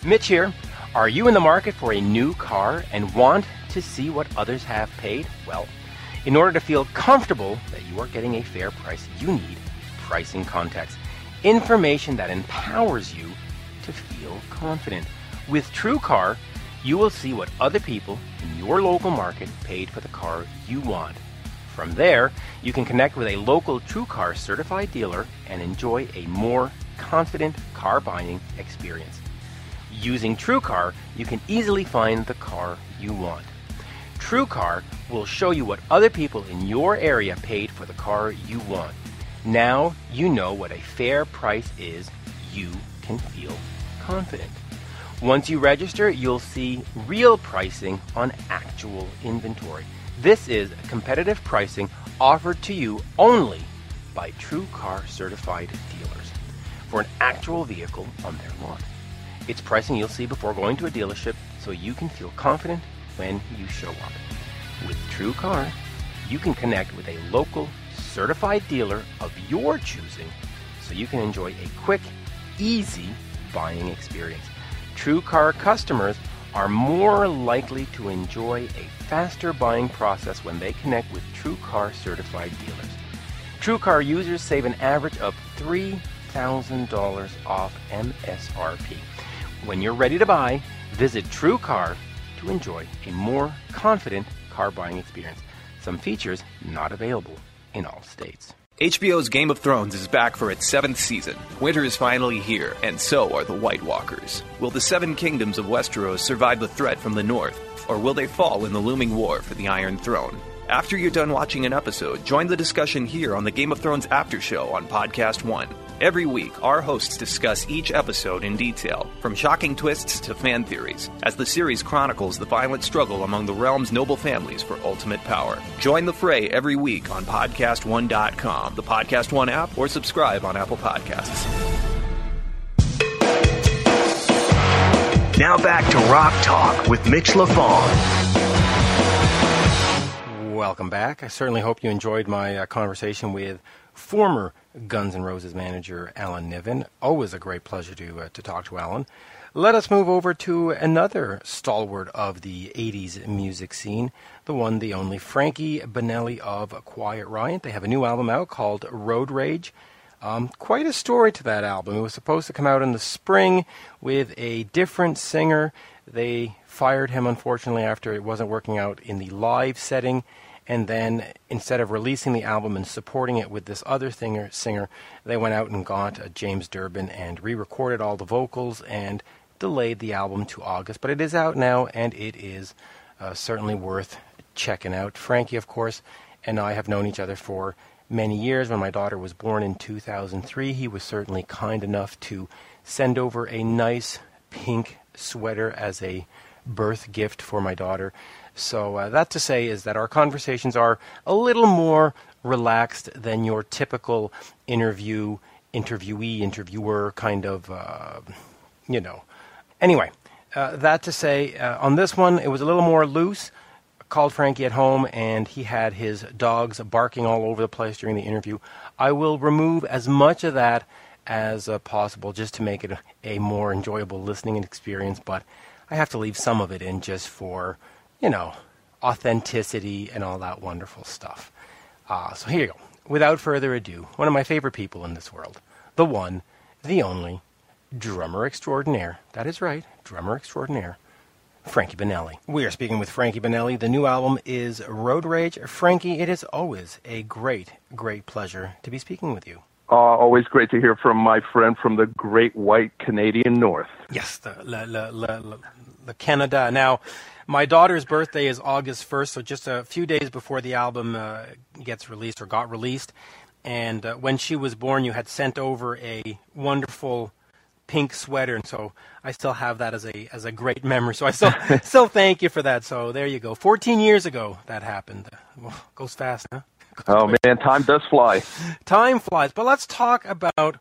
Mitch here. Are you in the market for a new car and want to see what others have paid? Well, in order to feel comfortable that you are getting a fair price, you need pricing context. Information that empowers you to feel confident. With TrueCar, you will see what other people in your local market paid for the car you want. From there, you can connect with a local TrueCar certified dealer and enjoy a more confident car buying experience. Using TrueCar, you can easily find the car you want. TrueCar will show you what other people in your area paid for the car you want. Now you know what a fair price is, you can feel confident. Once you register, you'll see real pricing on actual inventory. This is competitive pricing offered to you only by TrueCar certified dealers for an actual vehicle on their lot. It's pricing you'll see before going to a dealership so you can feel confident when you show up. With TrueCar, you can connect with a local certified dealer of your choosing so you can enjoy a quick, easy buying experience. TrueCar customers are more likely to enjoy a faster buying process when they connect with TrueCar certified dealers. TrueCar users save an average of $3,000 off MSRP. When you're ready to buy, visit TrueCar to enjoy a more confident car buying experience. Some features not available in all states. HBO's Game of Thrones is back for its seventh season. Winter is finally here, and so are the White Walkers. Will the Seven Kingdoms of Westeros survive the threat from the north, or will they fall in the looming war for the Iron Throne? After you're done watching an episode, join the discussion here on the Game of Thrones After Show on PodcastOne. Every week, our hosts discuss each episode in detail, from shocking twists to fan theories, as the series chronicles the violent struggle among the realm's noble families for ultimate power. Join the fray every week on PodcastOne.com, the PodcastOne app, or subscribe on Apple Podcasts. Now back to Rock Talk with Mitch Lafon. Welcome back. I certainly hope you enjoyed my uh, conversation with former Guns N' Roses manager Alan Niven. Always a great pleasure to uh, to talk to Alan. Let us move over to another stalwart of the 80s music scene, the one, the only, Frankie Banali of Quiet Riot. They have a new album out called Road Rage. Um, quite a story to that album. It was supposed to come out in the spring with a different singer. They fired him, unfortunately, after it wasn't working out in the live setting and then instead of releasing the album and supporting it with this other singer, singer they went out and got uh, James Durbin and re-recorded all the vocals and delayed the album to August. But it is out now, and it is uh, certainly worth checking out. Frankie, of course, and I have known each other for many years. When my daughter was born in 2003, he was certainly kind enough to send over a nice pink sweater as a birth gift for my daughter. So uh, that to say is that our conversations are a little more relaxed than your typical interview, interviewee, interviewer kind of, uh, you know. Anyway, uh, that to say, uh, on this one, it was a little more loose. Called Frankie at home, and he had his dogs barking all over the place during the interview. I will remove as much of that as uh, possible just to make it a, a more enjoyable listening experience, but I have to leave some of it in just for, you know, authenticity and all that wonderful stuff. Uh, so here you go. Without further ado, one of my favorite people in this world, the one, the only, drummer extraordinaire. That is right, drummer extraordinaire. Frankie Banali. We are speaking with Frankie Banali. The new album is Road Rage. Frankie, it is always a great, great pleasure to be speaking with you. Uh, always great to hear from my friend from the great white Canadian North. Yes, the, la, la, la, the Canada. Now, my daughter's birthday is August 1st, so just a few days before the album uh, gets released or got released. And uh, when she was born, you had sent over a wonderful pink sweater, and so I still have that as a as a great memory. So I still [LAUGHS] still thank you for that. So there you go. 14 years ago that happened. Well, goes fast, huh? [LAUGHS] oh man, time does fly. Time flies. But let's talk about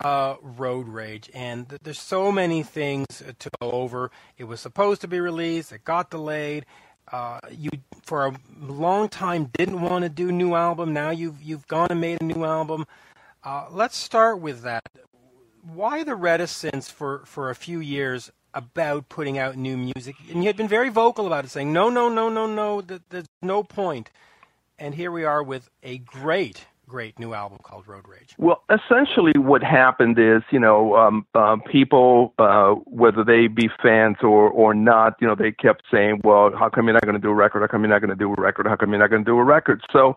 uh, Road Rage, and th- there's so many things to go over. It was supposed to be released. It got delayed. Uh, you for a long time didn't want to do new album. Now you've you've gone and made a new album. Uh, let's start with that. Why the reticence for for a few years about putting out new music? And you had been very vocal about it, saying no, no, no, no, no. That there's no point and here we are with a great great new album called Road Rage? Well, essentially, what happened is, you know, um, uh, people, uh, whether they be fans or or not, you know, they kept saying, "Well, how come you're not going to do a record? How come you're not going to do a record? How come you're not going to do a record?" So,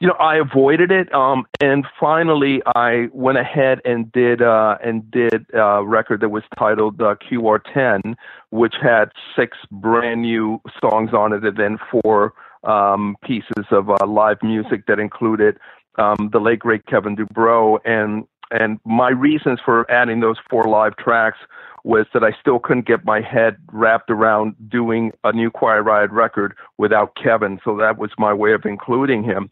you know, I avoided it, um, and finally, I went ahead and did uh, and did a record that was titled uh, QR10, which had six brand new songs on it, and then four um, pieces of uh, live music that included um, the late great Kevin DuBrow, and and my reasons for adding those four live tracks was that I still couldn't get my head wrapped around doing a new Quiet Riot record without Kevin, so that was my way of including him,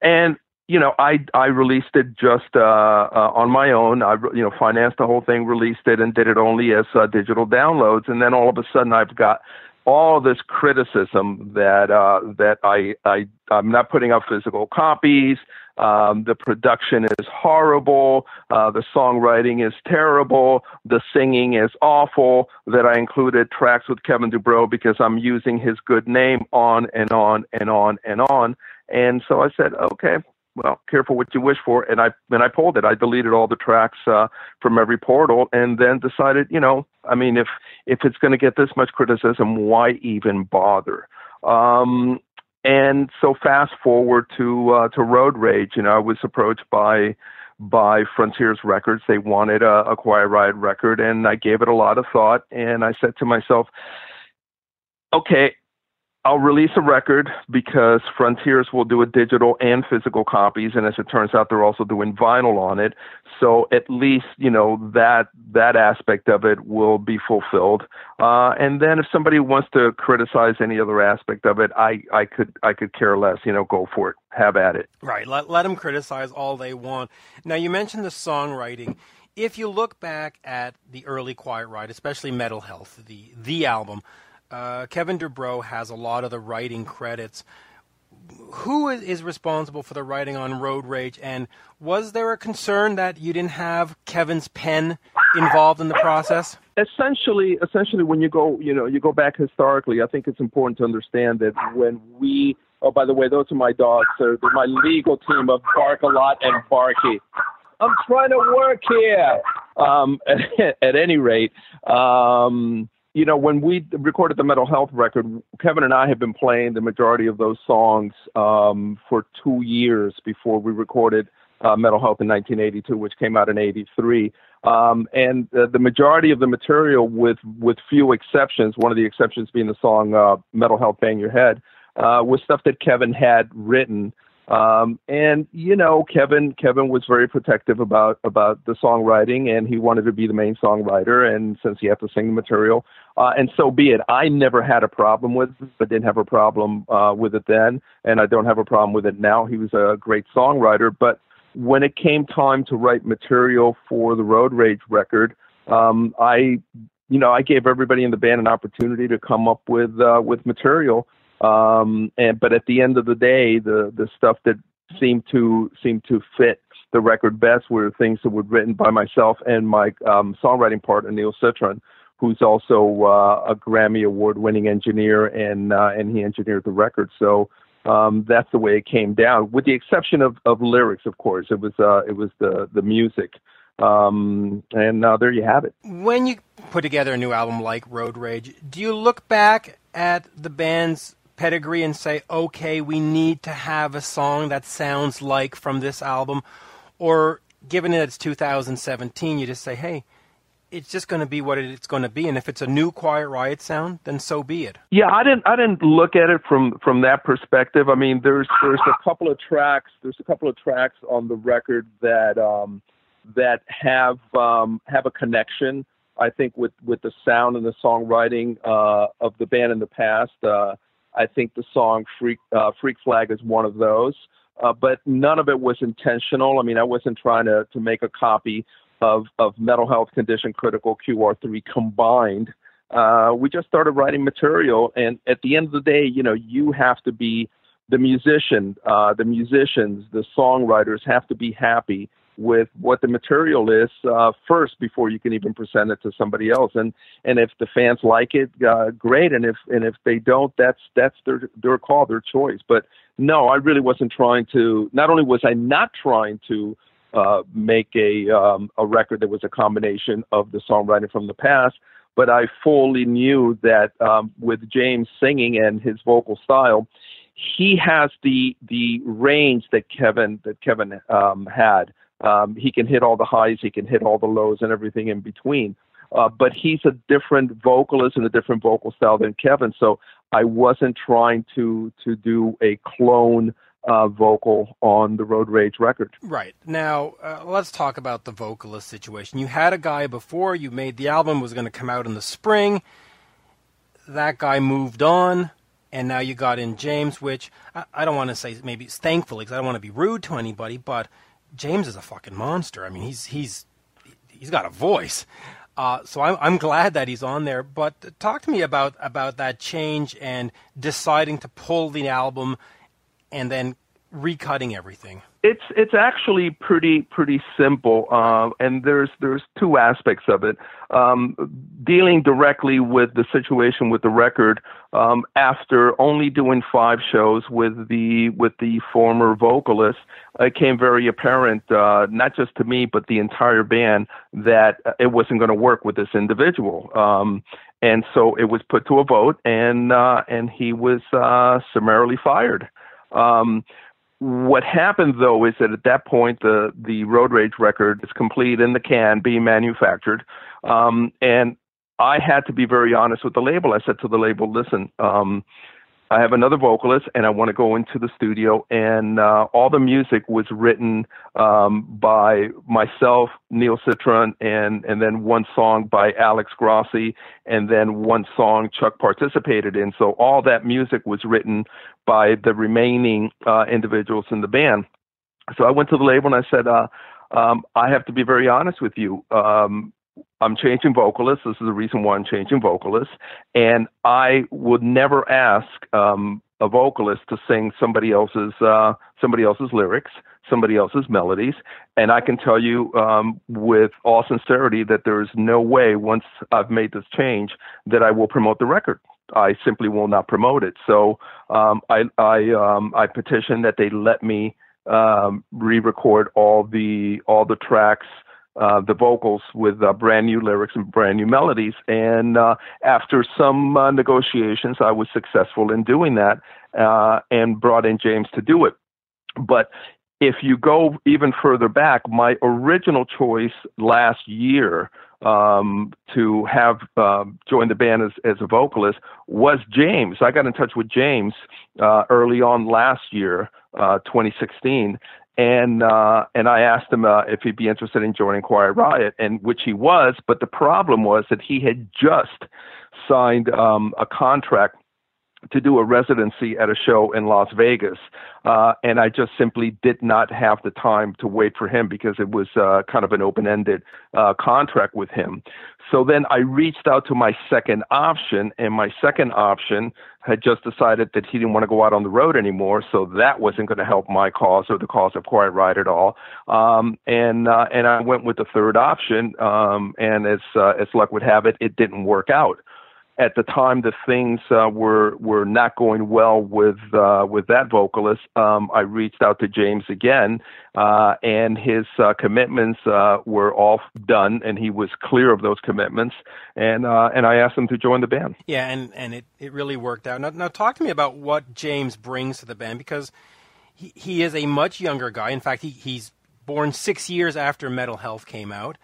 and you know, I I released it just uh, uh, on my own. I you know financed the whole thing, released it, and did it only as uh, digital downloads. And then all of a sudden, I've got all this criticism that uh, that I, I I'm not putting out physical copies. Um, the production is horrible. Uh, the songwriting is terrible. The singing is awful. That I included tracks with Kevin DuBrow because I'm using his good name on and on and on and on. And so I said, okay, well, careful what you wish for. And I and I pulled it. I deleted all the tracks uh, from every portal, and then decided, you know, I mean, if if it's going to get this much criticism, why even bother? Um, and so fast forward to uh, to Road Rage. You know, I was approached by by Frontiers Records. They wanted a, a Quiet Riot record, and I gave it a lot of thought. And I said to myself, okay, I'll release a record because Frontiers will do a digital and physical copies, and as it turns out, they're also doing vinyl on it. So at least you know that that aspect of it will be fulfilled. Uh, and then if somebody wants to criticize any other aspect of it, I I could I could care less. You know, go for it, have at it. Right. Let let them criticize all they want. Now you mentioned the songwriting. If you look back at the early Quiet Riot, especially Metal Health, the the album uh, Kevin DuBrow has a lot of the writing credits. Who is responsible for the writing on Road Rage? And was there a concern that you didn't have Kevin's pen involved in the process? Essentially, essentially, when you go, you know, you go back historically, I think it's important to understand that when we Oh, by the way, those are my dogs. They're, they're my legal team of Bark a Lot and Barky. I'm trying to work here. Um, at, [LAUGHS] at any rate, um, you know, when we recorded the Metal Health record, Kevin and I had been playing the majority of those songs um, for two years before we recorded uh, Metal Health in 1982, which came out in '83. Um, and uh, the majority of the material, with with few exceptions, one of the exceptions being the song uh, "Metal Health Bang Your Head," uh, was stuff that Kevin had written Um, and you know, Kevin Kevin was very protective about about the songwriting, and he wanted to be the main songwriter. And since he had to sing the material, uh, and so be it. I never had a problem with it, but didn't have a problem uh, with it then, and I don't have a problem with it now. He was a great songwriter, but when it came time to write material for the Road Rage record, um, I, you know, I gave everybody in the band an opportunity to come up with uh, with material um, and but at the end of the day, the the stuff that seemed to seemed to fit the record best were things that were written by myself and my um, songwriting partner Neil Citron, who's also uh, a Grammy award winning engineer and uh, and he engineered the record. So um, that's the way it came down, with the exception of, of lyrics, of course. It was uh, it was the the music. Um, and uh, there you have it. When you put together a new album like Road Rage, do you look back at the band's pedigree and say, okay, we need to have a song that sounds like from this album? Or given that it's 2017, you just say, hey, it's just going to be what it's going to be, and if it's a new Quiet Riot sound, then so be it. Yeah, I didn't I didn't look at it from from that perspective. I mean, there's there's a couple of tracks there's a couple of tracks on the record that um, that have um, have a connection. I think with with the sound and the songwriting uh, of the band in the past. Uh, I think the song Freak uh, Freak Flag is one of those. Uh, but none of it was intentional. I mean, I wasn't trying to to make a copy of of Metal Health condition critical QR3 combined. Uh, we just started writing material, and at the end of the day, you know, you have to be the musician, uh, the musicians, the songwriters have to be happy with what the material is uh, first before you can even present it to somebody else. And and if the fans like it, uh, great. And if and if they don't, that's that's their their call, their choice. But no, I really wasn't trying to. Not only was I not trying to uh, make a um, a record that was a combination of the songwriting from the past, but I fully knew that um, with James singing and his vocal style, he has the the range that Kevin that Kevin um, had. Um, he can hit all the highs, he can hit all the lows, and everything in between. Uh, but he's a different vocalist and a different vocal style than Kevin. So I wasn't trying to to do a clone uh, vocal on the Road Rage record. Right now, uh, let's talk about the vocalist situation. You had a guy before you made the album was going to come out in the spring. That guy moved on and now you got in James, which I, I don't want to say maybe thankfully because I don't want to be rude to anybody, but James is a fucking monster. I mean, he's he's he's got a voice. Uh, so I'm I'm glad that he's on there. But talk to me about about that change and deciding to pull the album and then recutting everything. It's it's actually pretty pretty simple, uh, and there's there's two aspects of it. Um, dealing directly with the situation with the record, um, after only doing five shows with the with the former vocalist, it came very apparent, uh, not just to me but the entire band, that it wasn't going to work with this individual. Um, and so it was put to a vote, and uh, and he was uh, summarily fired. Um, what happened though is that at that point the the road rage record is complete in the can being manufactured, um, and I had to be very honest with the label. I said to the label, "Listen, um, I have another vocalist, and I want to go into the studio. And uh, all the music was written um, by myself, Neil Citron, and and then one song by Alex Grossi, and then one song Chuck participated in. So all that music was written by the remaining uh, individuals in the band. So I went to the label and I said, uh, um, I have to be very honest with you. Um, I'm changing vocalists. This is the reason why I'm changing vocalists. And I would never ask um, a vocalist to sing somebody else's uh, somebody else's lyrics, somebody else's melodies. And I can tell you um, with all sincerity that there is no way once I've made this change that I will promote the record. I simply will not promote it. So um, I I um, I petition that they let me um, re-record all the all the tracks uh, the vocals with uh, brand new lyrics and brand new melodies. And uh, after some uh, negotiations, I was successful in doing that uh, and brought in James to do it. But if you go even further back, my original choice last year um, to have uh, joined the band as, as a vocalist was James. I got in touch with James uh, early on last year uh, 2016, and uh, and I asked him uh, if he'd be interested in joining Quiet Riot, and which he was. But the problem was that he had just signed um, a contract to do a residency at a show in Las Vegas, uh, and I just simply did not have the time to wait for him because it was uh, kind of an open-ended uh, contract with him. So then I reached out to my second option, and my second option had just decided that he didn't want to go out on the road anymore, so that wasn't going to help my cause or the cause of Quiet Riot at all. Um, and uh, and I went with the third option, um, and as uh, as luck would have it, it didn't work out at the time the things uh, were were not going well with uh, with that vocalist, um, I reached out to James again, uh, and his uh, commitments uh, were all done, and he was clear of those commitments, and uh, and I asked him to join the band. Yeah, and and it, it really worked out. Now, now talk to me about what James brings to the band because he he is a much younger guy. In fact, he he's born six years after Metal Health came out.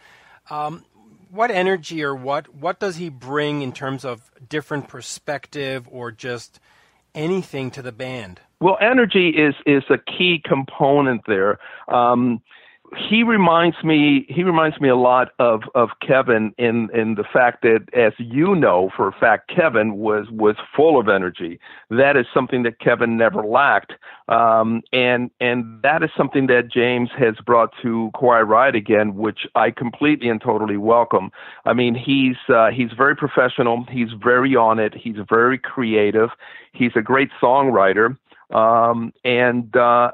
Um, what energy or what what does he bring in terms of different perspective or just anything to the band? Well, energy is is a key component there. Um, he reminds me he reminds me a lot of of Kevin in in the fact that as you know for a fact Kevin was was full of energy. That is something that Kevin never lacked. Um, and and that is something that James has brought to Quiet Riot again which I completely and totally welcome. I mean he's uh, he's very professional. He's very on it. He's very creative. He's a great songwriter. Um, and uh,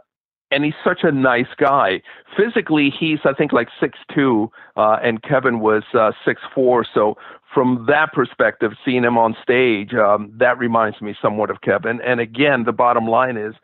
and he's such a nice guy. Physically, he's I think like six two, uh, and Kevin was uh, six four. So from that perspective, seeing him on stage, um, that reminds me somewhat of Kevin. And again, the bottom line is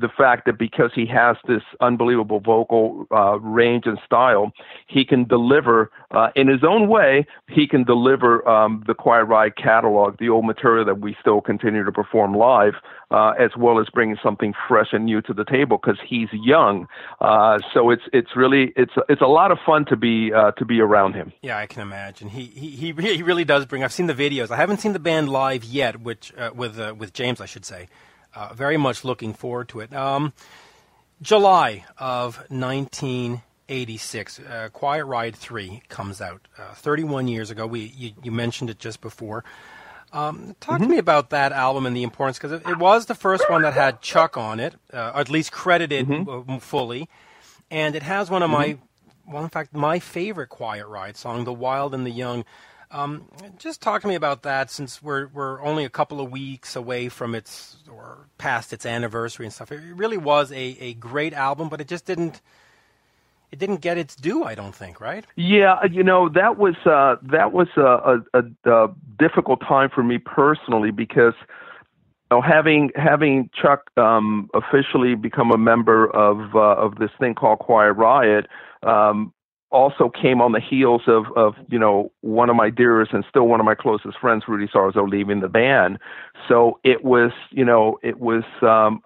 the fact that because he has this unbelievable vocal uh, range and style, he can deliver uh, in his own way. He can deliver um, the Quiet Riot catalog, the old material that we still continue to perform live, uh, as well as bringing something fresh and new to the table because he's young. Uh, so it's it's really it's it's a lot of fun to be uh, to be around him. Yeah, I can imagine. He he he really does bring. I've seen the videos. I haven't seen the band live yet, which uh, with with James, I should say. Uh, very much looking forward to it. Um, July of 1986, uh, Quiet Riot 3 comes out. Uh, 31 years ago. We you, you, mentioned it just before. Um, talk mm-hmm. to me about that album and the importance, because it, it, was the first one that had Chuck on it, uh, at least credited mm-hmm. fully, and it has one of mm-hmm. my, well, in fact, my favorite Quiet Riot song, "The Wild and the Young." Um, just talk to me about that, since we're we're only a couple of weeks away from its or past its anniversary and stuff. It really was a, a great album, but it just didn't it didn't get its due. I don't think, right? Yeah, you know that was uh, that was a, a, a, difficult time for me personally because know, having having Chuck um, officially become a member of uh, of this thing called Quiet Riot, um, also came on the heels of of you know one of my dearest and still one of my closest friends, Rudy Sarzo, leaving the band. So it was you know it was um,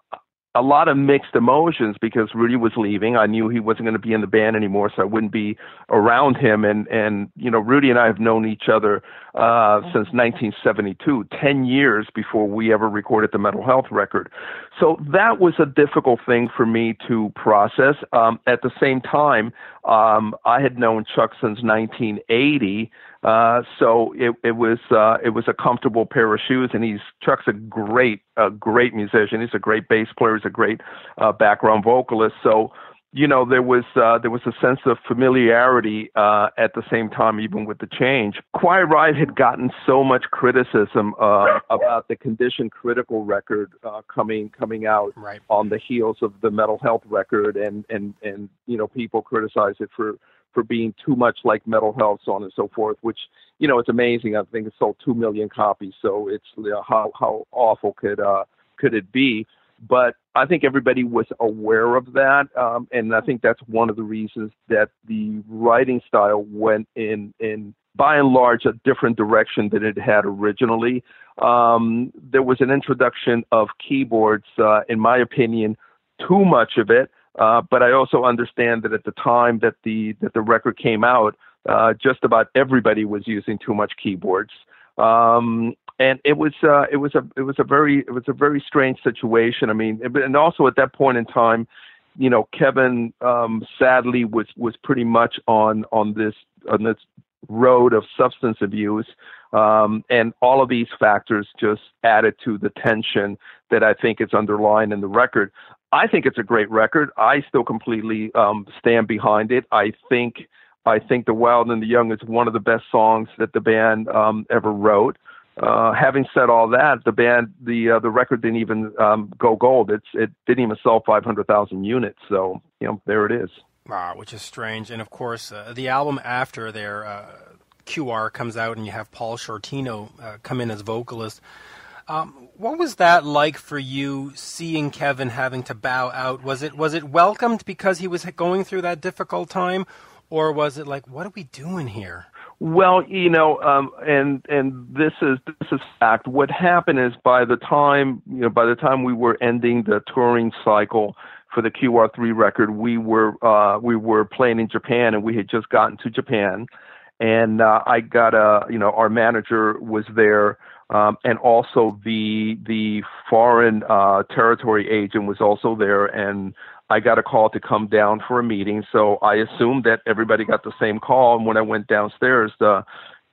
a lot of mixed emotions because Rudy was leaving. I knew he wasn't going to be in the band anymore, so I wouldn't be around him. And and you know, Rudy and I have known each other uh, since 1972, ten years before we ever recorded the Metal Health record. So that was a difficult thing for me to process. Um, at the same time, um, I had known Chuck since 1980. Uh, so it, it was uh, it was a comfortable pair of shoes, and he's Chuck's a great a great musician. He's a great bass player. He's a great uh, background vocalist. So you know there was uh, there was a sense of familiarity uh, at the same time, even with the change. Quiet Riot had gotten so much criticism uh, about the Condition Critical record uh, coming coming out right. on the heels of the Metal Health record, and and and you know people criticized it for for being too much like Metal Health, so on and so forth. Which you know, it's amazing. I think it sold two million copies. So it's you know, how how awful could uh, could it be? But I think everybody was aware of that, um, and I think that's one of the reasons that the writing style went in in by and large a different direction than it had originally. Um, there was an introduction of keyboards, uh, in my opinion, too much of it. Uh, but I also understand that at the time that the that the record came out, uh, just about everybody was using too much keyboards. Um, and it was uh, it was a it was a very it was a very strange situation. I mean, and also at that point in time, you know, Kevin um, sadly was was pretty much on on this on this road of substance abuse, um, and all of these factors just added to the tension that I think is underlying in the record. I think it's a great record. I still completely um, stand behind it. I think I think The Wild and the Young is one of the best songs that the band um, ever wrote. Uh, having said all that, the band, the uh, the record didn't even um, go gold. It's it didn't even sell 500,000 units. So you know, there it is. Ah, which is strange. And of course, uh, the album after their uh, QR comes out, and you have Paul Shortino uh, come in as vocalist. Um, what was that like for you, seeing Kevin having to bow out? Was it was it welcomed because he was going through that difficult time, or was it like, what are we doing here? Well, you know, um, and and this is this is fact. What happened is by the time you know by the time we were ending the touring cycle for the QR3 record, we were uh, we were playing in Japan, and we had just gotten to Japan, and uh, I got a you know our manager was there. Um, and also the the foreign uh, territory agent was also there, and I got a call to come down for a meeting. So I assumed that everybody got the same call. And when I went downstairs, the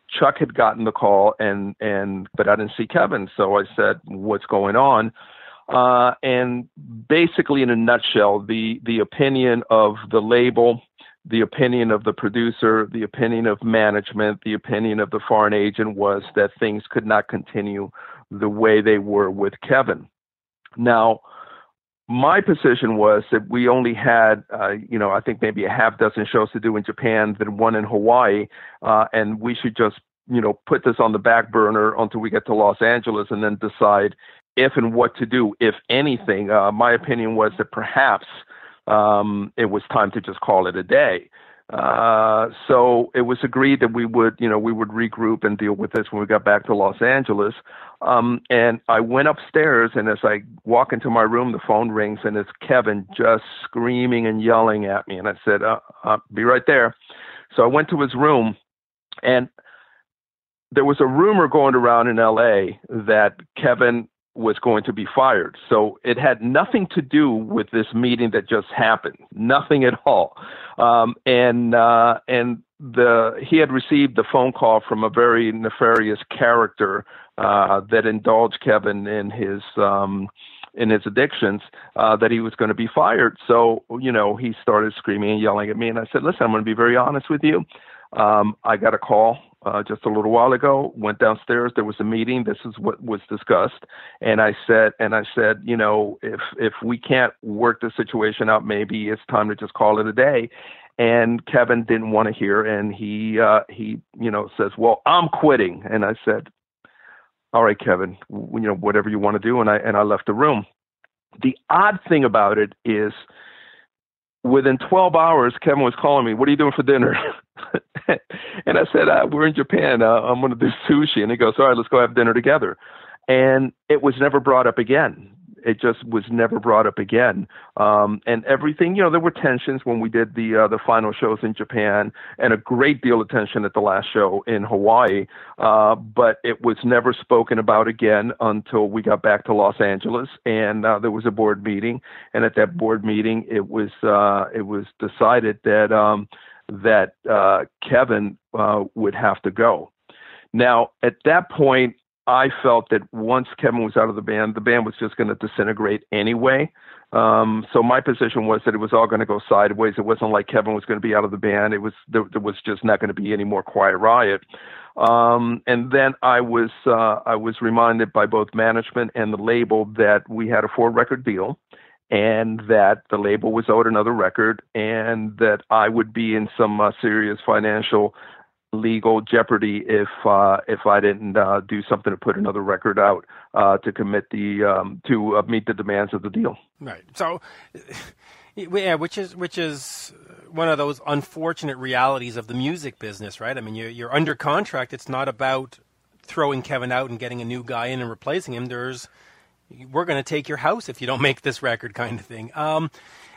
Chuck had gotten the call, and and but I didn't see Kevin. So I said, "What's going on?" Uh, and basically, in a nutshell, the the opinion of the label, the opinion of the producer, the opinion of management, the opinion of the foreign agent was that things could not continue the way they were with Kevin. Now, my position was that we only had, uh, you know, I think maybe a half dozen shows to do in Japan, then one in Hawaii, uh, and we should just, you know, put this on the back burner until we get to Los Angeles and then decide if and what to do, if anything. Uh, my opinion was that perhaps um, it was time to just call it a day. Uh, so it was agreed that we would, you know, we would regroup and deal with this when we got back to Los Angeles. Um, and I went upstairs, and as I walk into my room, the phone rings, and it's Kevin just screaming and yelling at me. And I said, uh, uh, "Be right there." So I went to his room, and there was a rumor going around in L.A. that Kevin was going to be fired. So it had nothing to do with this meeting that just happened, nothing at all. Um, and uh, and the he had received the phone call from a very nefarious character uh, that indulged Kevin in his um, in his addictions uh, that he was going to be fired. So you know he started screaming and yelling at me, and I said, "Listen, I'm going to be very honest with you. Um, I got a call uh, just a little while ago. Went downstairs. There was a meeting. This is what was discussed, and I said, and I said, you know, if if we can't work the situation out, maybe it's time to just call it a day. And Kevin didn't want to hear, and he uh, he you know says, well, I'm quitting. And I said, all right, Kevin, you know whatever you want to do. And I and I left the room. The odd thing about it is within 12 hours, Kevin was calling me, What are you doing for dinner? [LAUGHS] and I said, uh, We're in Japan. Uh, I'm going to do [LAUGHS] sushi. And he goes, All right, let's go have dinner together. And it was never brought up again it just was never brought up again. Um, and everything, you know, there were tensions when we did the uh, the final shows in Japan, and a great deal of tension at the last show in Hawaii. Uh, but it was never spoken about again until we got back to Los Angeles, and uh, there was a board meeting. And at that board meeting, it was uh, it was decided that um, that uh, Kevin uh, would have to go. Now, at that point, I felt that once Kevin was out of the band, the band was just going to disintegrate anyway. Um, so my position was that it was all going to go sideways. It wasn't like Kevin was going to be out of the band. It was there, there was just not going to be any more Quiet Riot. Um, and then I was uh, I was reminded by both management and the label that we had a four record deal, and that the label was owed another record, and that I would be in some uh, serious financial legal jeopardy if uh, if I didn't uh, do something to put another record out uh, to commit the um, to uh, meet the demands of the deal. Right. So, [LAUGHS] yeah, which is which is one of those unfortunate realities of the music business, right? I mean, you're, you're under contract. It's not about throwing Kevin out and getting a new guy in and replacing him. There's we're going to take your house if you don't make this record, kind of thing. Um,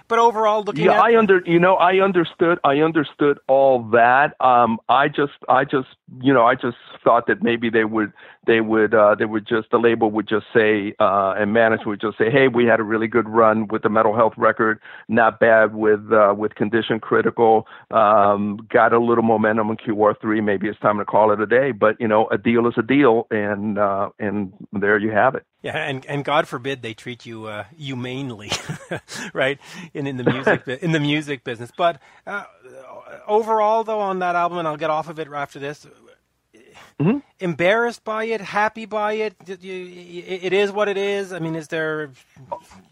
but overall, looking yeah, at I under you know I understood I understood all that. Um, I just I just you know I just thought that maybe they would they would uh, they would just the label would just say uh, and management would just say, hey, we had a really good run with the Metal Health record, not bad with uh, with condition critical, um, got a little momentum in QR3. Maybe it's time to call it a day. But you know, a deal is a deal, and uh, and there you have it. Yeah, and and God forbid they treat you uh, humanely, [LAUGHS] right? In in the music in the music business. But uh, overall, though, on that album, and I'll get off of it after this. Mm-hmm. Embarrassed by it, happy by it. It is what it is. I mean, is there,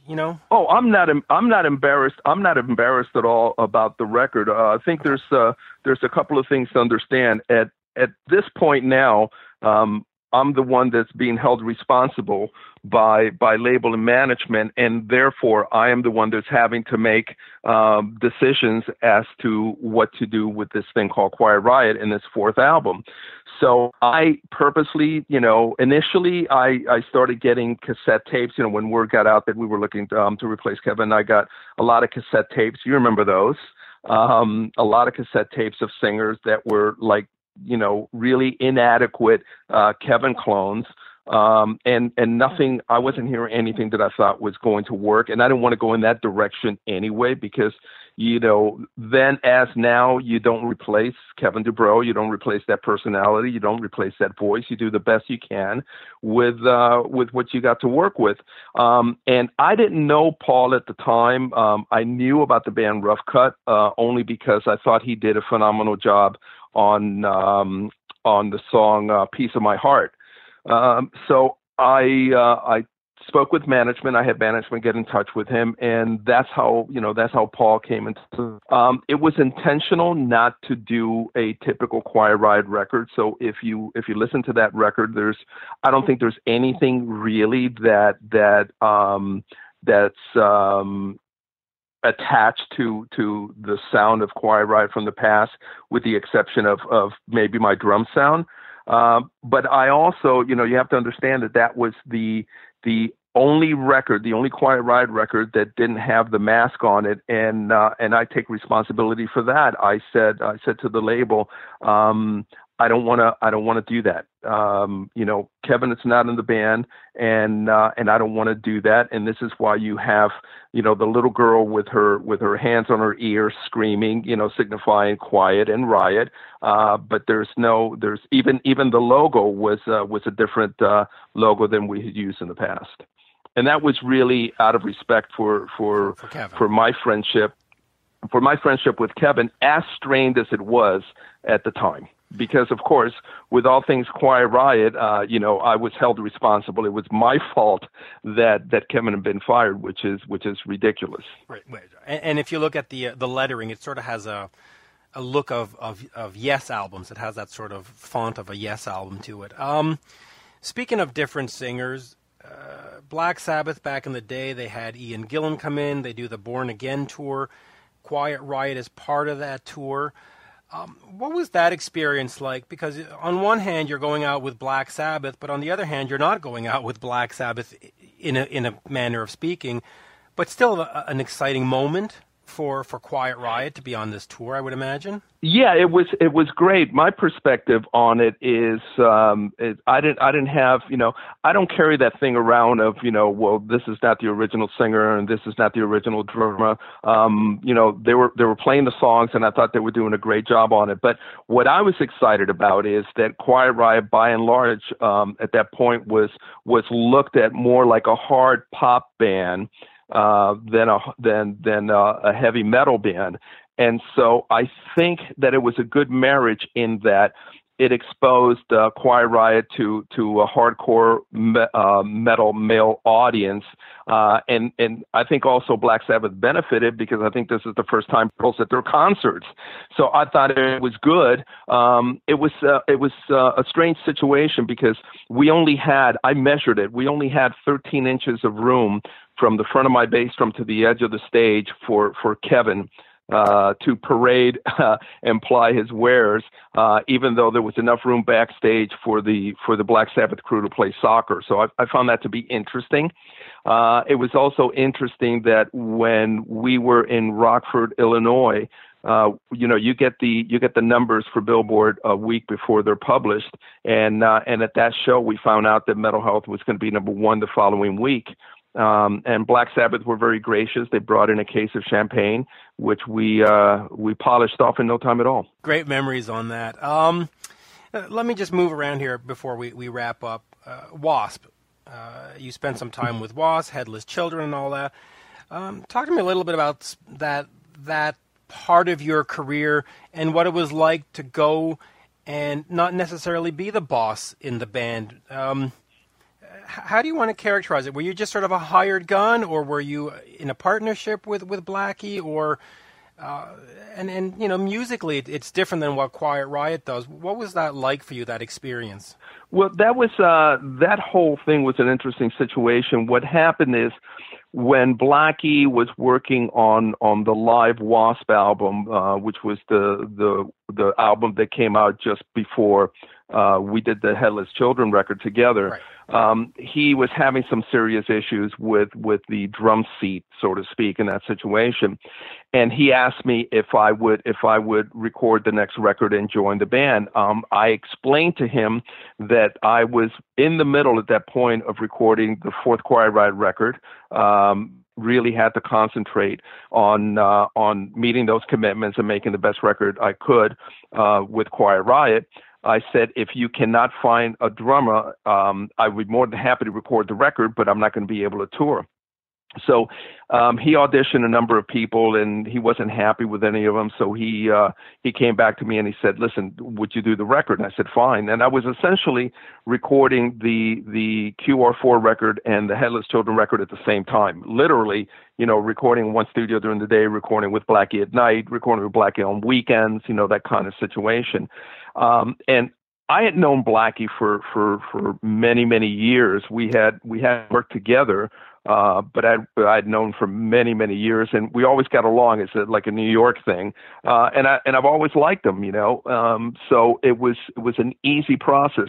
you know? Oh, I'm not. I'm not embarrassed. I'm not embarrassed at all about the record. Uh, I think there's uh, there's a couple of things to understand. At at this point now, um, I'm the one that's being held responsible by by label and management, and therefore I am the one that's having to make um, decisions as to what to do with this thing called Quiet Riot in this fourth album. So I purposely, you know, initially I I started getting cassette tapes. You know, when word got out that we were looking to, um, to replace Kevin, I got a lot of cassette tapes. You remember those? Um, a lot of cassette tapes of singers that were like you know, really inadequate uh, Kevin clones. Um, and and nothing. I wasn't hearing anything that I thought was going to work, and I didn't want to go in that direction anyway because you know then as now you don't replace Kevin DuBrow, you don't replace that personality, you don't replace that voice. You do the best you can with uh, with what you got to work with. Um, and I didn't know Paul at the time. Um, I knew about the band Rough Cut uh, only because I thought he did a phenomenal job on um, on the song uh, "Piece of My Heart." Um, so I uh, I spoke with management. I had management get in touch with him, and that's how you know that's how Paul came into. Um, it was intentional not to do a typical Quiet Riot record. So if you if you listen to that record, there's I don't think there's anything really that that um, that's um, attached to to the sound of Quiet Riot from the past, with the exception of of maybe my drum sound. Um, but I also, you know, you have to understand that that was the the only record, the only Quiet Riot record that didn't have the mask on it, and uh, and I take responsibility for that. I said I said to the label, um, I don't want to. I don't want to do that. Um, you know, Kevin it's not in the band, and uh, and I don't want to do that. And this is why you have, you know, the little girl with her with her hands on her ear, screaming, you know, signifying quiet and riot. Uh, but there's no, there's even even the logo was uh, was a different uh, logo than we had used in the past, and that was really out of respect for for for, for my friendship, for my friendship with Kevin, as strained as it was at the time because of course with all things quiet riot uh, you know i was held responsible. It was my fault that that kevin had been fired which is which is ridiculous. Right. And, and if you look at the uh, the lettering it sort of has a a look of, of of yes albums. It has that sort of font of a yes album to it. Um, speaking of different singers uh, black sabbath back in the day they had ian gillan come in. They do the born again tour. Quiet riot is part of that tour um, what was that experience like? Because on one hand, you're going out with Black Sabbath, but on the other hand, you're not going out with Black Sabbath in a in a manner of speaking, but still a, an exciting moment for for Quiet Riot to be on this tour, I would imagine. Yeah, it was it was great. My perspective on it is um it, I didn't I didn't have, you know, I don't carry that thing around of, you know, well this is not the original singer and this is not the original drummer. Um, you know, they were they were playing the songs and I thought they were doing a great job on it. But what I was excited about is that Quiet Riot by and large um at that point was was looked at more like a hard pop band uh, than a than than a, a heavy metal band. And so I think that it was a good marriage in that it exposed uh, Quiet Riot to to a hardcore me, uh, metal male audience, uh, and and I think also Black Sabbath benefited because I think this is the first time girls at their concerts. So I thought it was good. Um, it was uh, it was uh, a strange situation because we only had I measured it. We only had 13 inches of room from the front of my bass drum to the edge of the stage for for Kevin uh, to parade [LAUGHS] uh, and ply his wares, uh, even though there was enough room backstage for the for the Black Sabbath crew to play soccer. So I, I found that to be interesting. Uh, it was also interesting that when we were in Rockford, Illinois, uh, you know, you get the you get the numbers for Billboard a week before they're published, and uh, and at that show we found out that Metal Health was going to be number one the following week. Um, and Black Sabbath were very gracious. They brought in a case of champagne, which we uh, we polished off in no time at all. Great memories on that. Um, uh, let me just move around here before we, we wrap up. Uh, Wasp, uh, you spent some time with Wasp, Headless Children, and all that. Um, talk to me a little bit about that that part of your career and what it was like to go and not necessarily be the boss in the band. Um, how do you want to characterize it? Were you just sort of a hired gun, or were you in a partnership with with Blackie, or uh, and and you know musically it's different than what Quiet Riot does. What was that like for you? That experience? Well, that was uh, that whole thing was an interesting situation. What happened is when Blackie was working on on the live Wasp album, uh, which was the the the album that came out just before uh, we did the Headless Children record together. Right. Um, he was having some serious issues with with the drum seat, so to speak, in that situation, and he asked me if I would if I would record the next record and join the band. Um, I explained to him that I was in the middle at that point of recording the fourth Quiet Riot record. Um, really had to concentrate on uh, on meeting those commitments and making the best record I could uh, with Quiet Riot. I said, if you cannot find a drummer, um, I would be more than happy to record the record, but I'm not going to be able to tour. So um, he auditioned a number of people, and he wasn't happy with any of them. So he uh, he came back to me and he said, "Listen, would you do the record?" And I said, "Fine." And I was essentially recording the the QR4 record and the Headless Children record at the same time. Literally, you know, recording one studio during the day, recording with Blackie at night, recording with Blackie on weekends. You know, that kind of situation. Um, and I had known Blackie for for for many many years. We had we had worked together uh, but I'd, I'd known for many, many years, and we always got along. It's a, like a New York thing, uh, and I and I've always liked him, you know. Um, so it was it was an easy process.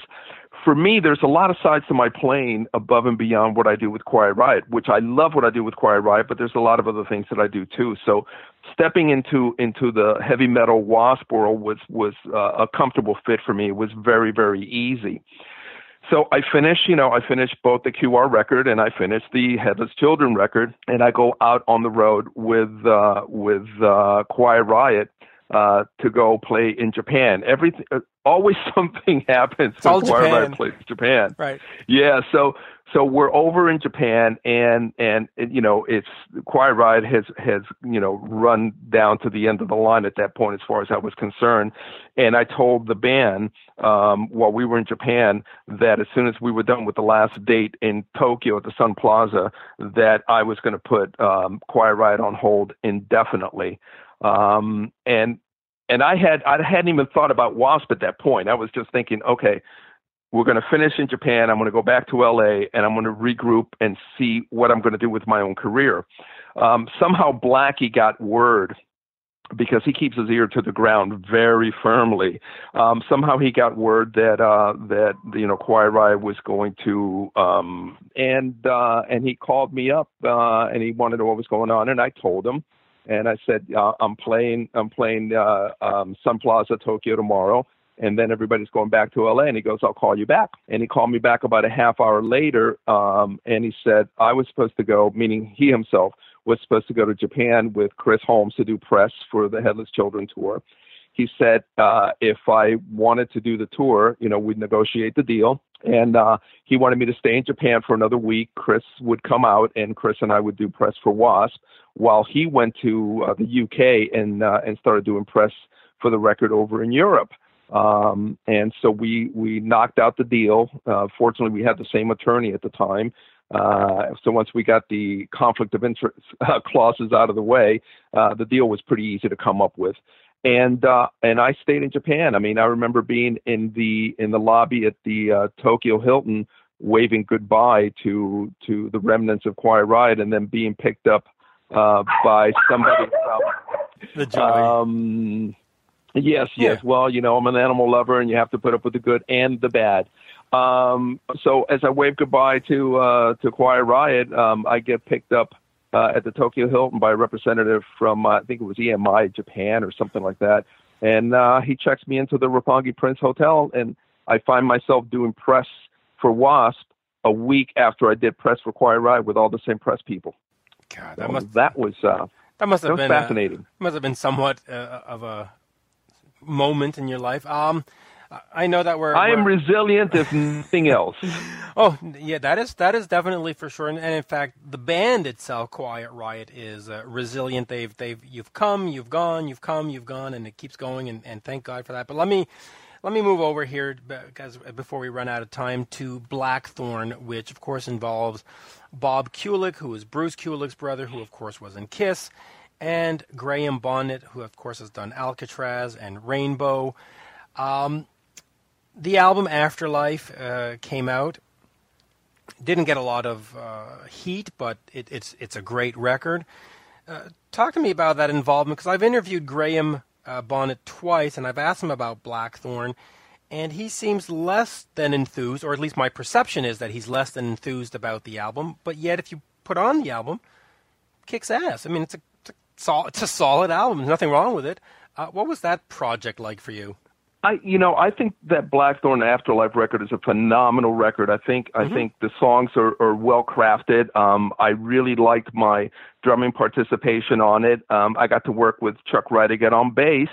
For me, there's a lot of sides to my playing above and beyond what I do with Quiet Riot, which I love what I do with Quiet Riot, but there's a lot of other things that I do too. So stepping into into the heavy metal wasp world was was uh, a comfortable fit for me. It was very very easy so I finished, you know, I finished both the QR record and I finished the Headless Children record, and I go out on the road with uh, with uh, Quiet Riot uh, to go play in Japan. Everything, uh, always [LAUGHS] something happens it's when Quiet Riot plays Japan. Right. Yeah. So so we're over in Japan, and and, you know it's Quiet Riot has has you know run down to the end of the line at that point as far as I was concerned, and I told the band um, while we were in Japan that as soon as we were done with the last date in Tokyo at the Sun Plaza, that I was going to put um, Quiet Riot on hold indefinitely, um, and and I had I hadn't even thought about Wasp at that point. I was just thinking, okay, we're going to finish in Japan. I'm going to go back to LA and I'm going to regroup and see what I'm going to do with my own career. Um, somehow Blackie got word because he keeps his ear to the ground very firmly. Um, somehow he got word that uh, that you know Riot was going to, um, and uh, and he called me up uh, and he wanted to know what was going on, and I told him, and I said uh, I'm playing I'm playing uh, um, Sun Plaza Tokyo tomorrow and then everybody's going back to LA. And he goes, I'll call you back. And he called me back about a half hour later, um, and he said I was supposed to go, meaning he himself was supposed to go to Japan with Chris Holmes to do press for the Headless Children tour. He said uh, if I wanted to do the tour, you know, we'd negotiate the deal. And uh, he wanted me to stay in Japan for another week. Chris would come out, and Chris and I would do press for Wasp, while he went to uh, the UK and uh, and started doing press for the record over in Europe. Um, and so we we knocked out the deal. Uh, fortunately, we had the same attorney at the time. Uh, so once we got the conflict of interest [LAUGHS] uh, clauses out of the way, uh, the deal was pretty easy to come up with. And uh, and I stayed in Japan. I mean, I remember being in the in the lobby at the uh, Tokyo Hilton, waving goodbye to to the remnants of Quiet Riot, and then being picked up uh, by somebody from [LAUGHS] the joy. Um, yes, yes. Yeah. Well, you know, I'm an animal lover, and you have to put up with the good and the bad. Um, so as I wave goodbye to uh, to Quiet Riot, um, I get picked up uh, at the Tokyo Hilton by a representative from uh, I think it was EMI Japan or something like that, and uh, he checks me into the Roppongi Prince Hotel, and I find myself doing press for Wasp a week after I did press for Quiet Riot with all the same press people. God, So that must that was uh, that must have been uh, fascinating. must have been somewhat uh, of a moment in your life. Um, I know that we're. I am we're- resilient if [LAUGHS] nothing else. Oh, yeah, that is that is definitely for sure, and, and in fact, the band itself, Quiet Riot, is uh, resilient. They've they've you've come, you've gone, you've come, you've gone, and it keeps going, and, and thank God for that. But let me let me move over here because before we run out of time to Blackthorn, which of course involves Bob Kulick, who is Bruce Kulick's brother, who of course was in Kiss, and Graham Bonnet, who of course has done Alcatraz and Rainbow. Um, the album Afterlife uh, came out. Didn't get a lot of uh, heat, but it, it's it's a great record. Uh, talk to me about that involvement because I've interviewed Graham uh, Bonnet twice, and I've asked him about Blackthorn, and he seems less than enthused, or at least my perception is that he's less than enthused about the album. But yet, if you put on the album, kicks ass. I mean, it's a it's a, sol- it's a solid album. There's nothing wrong with it. Uh, what was that project like for you? I, you know, I think that Blackthorn Afterlife record is a phenomenal record. I think, I think the songs are, are well crafted. Um, I really liked my drumming participation on it. Um, I got to work with Chuck Wright again on bass,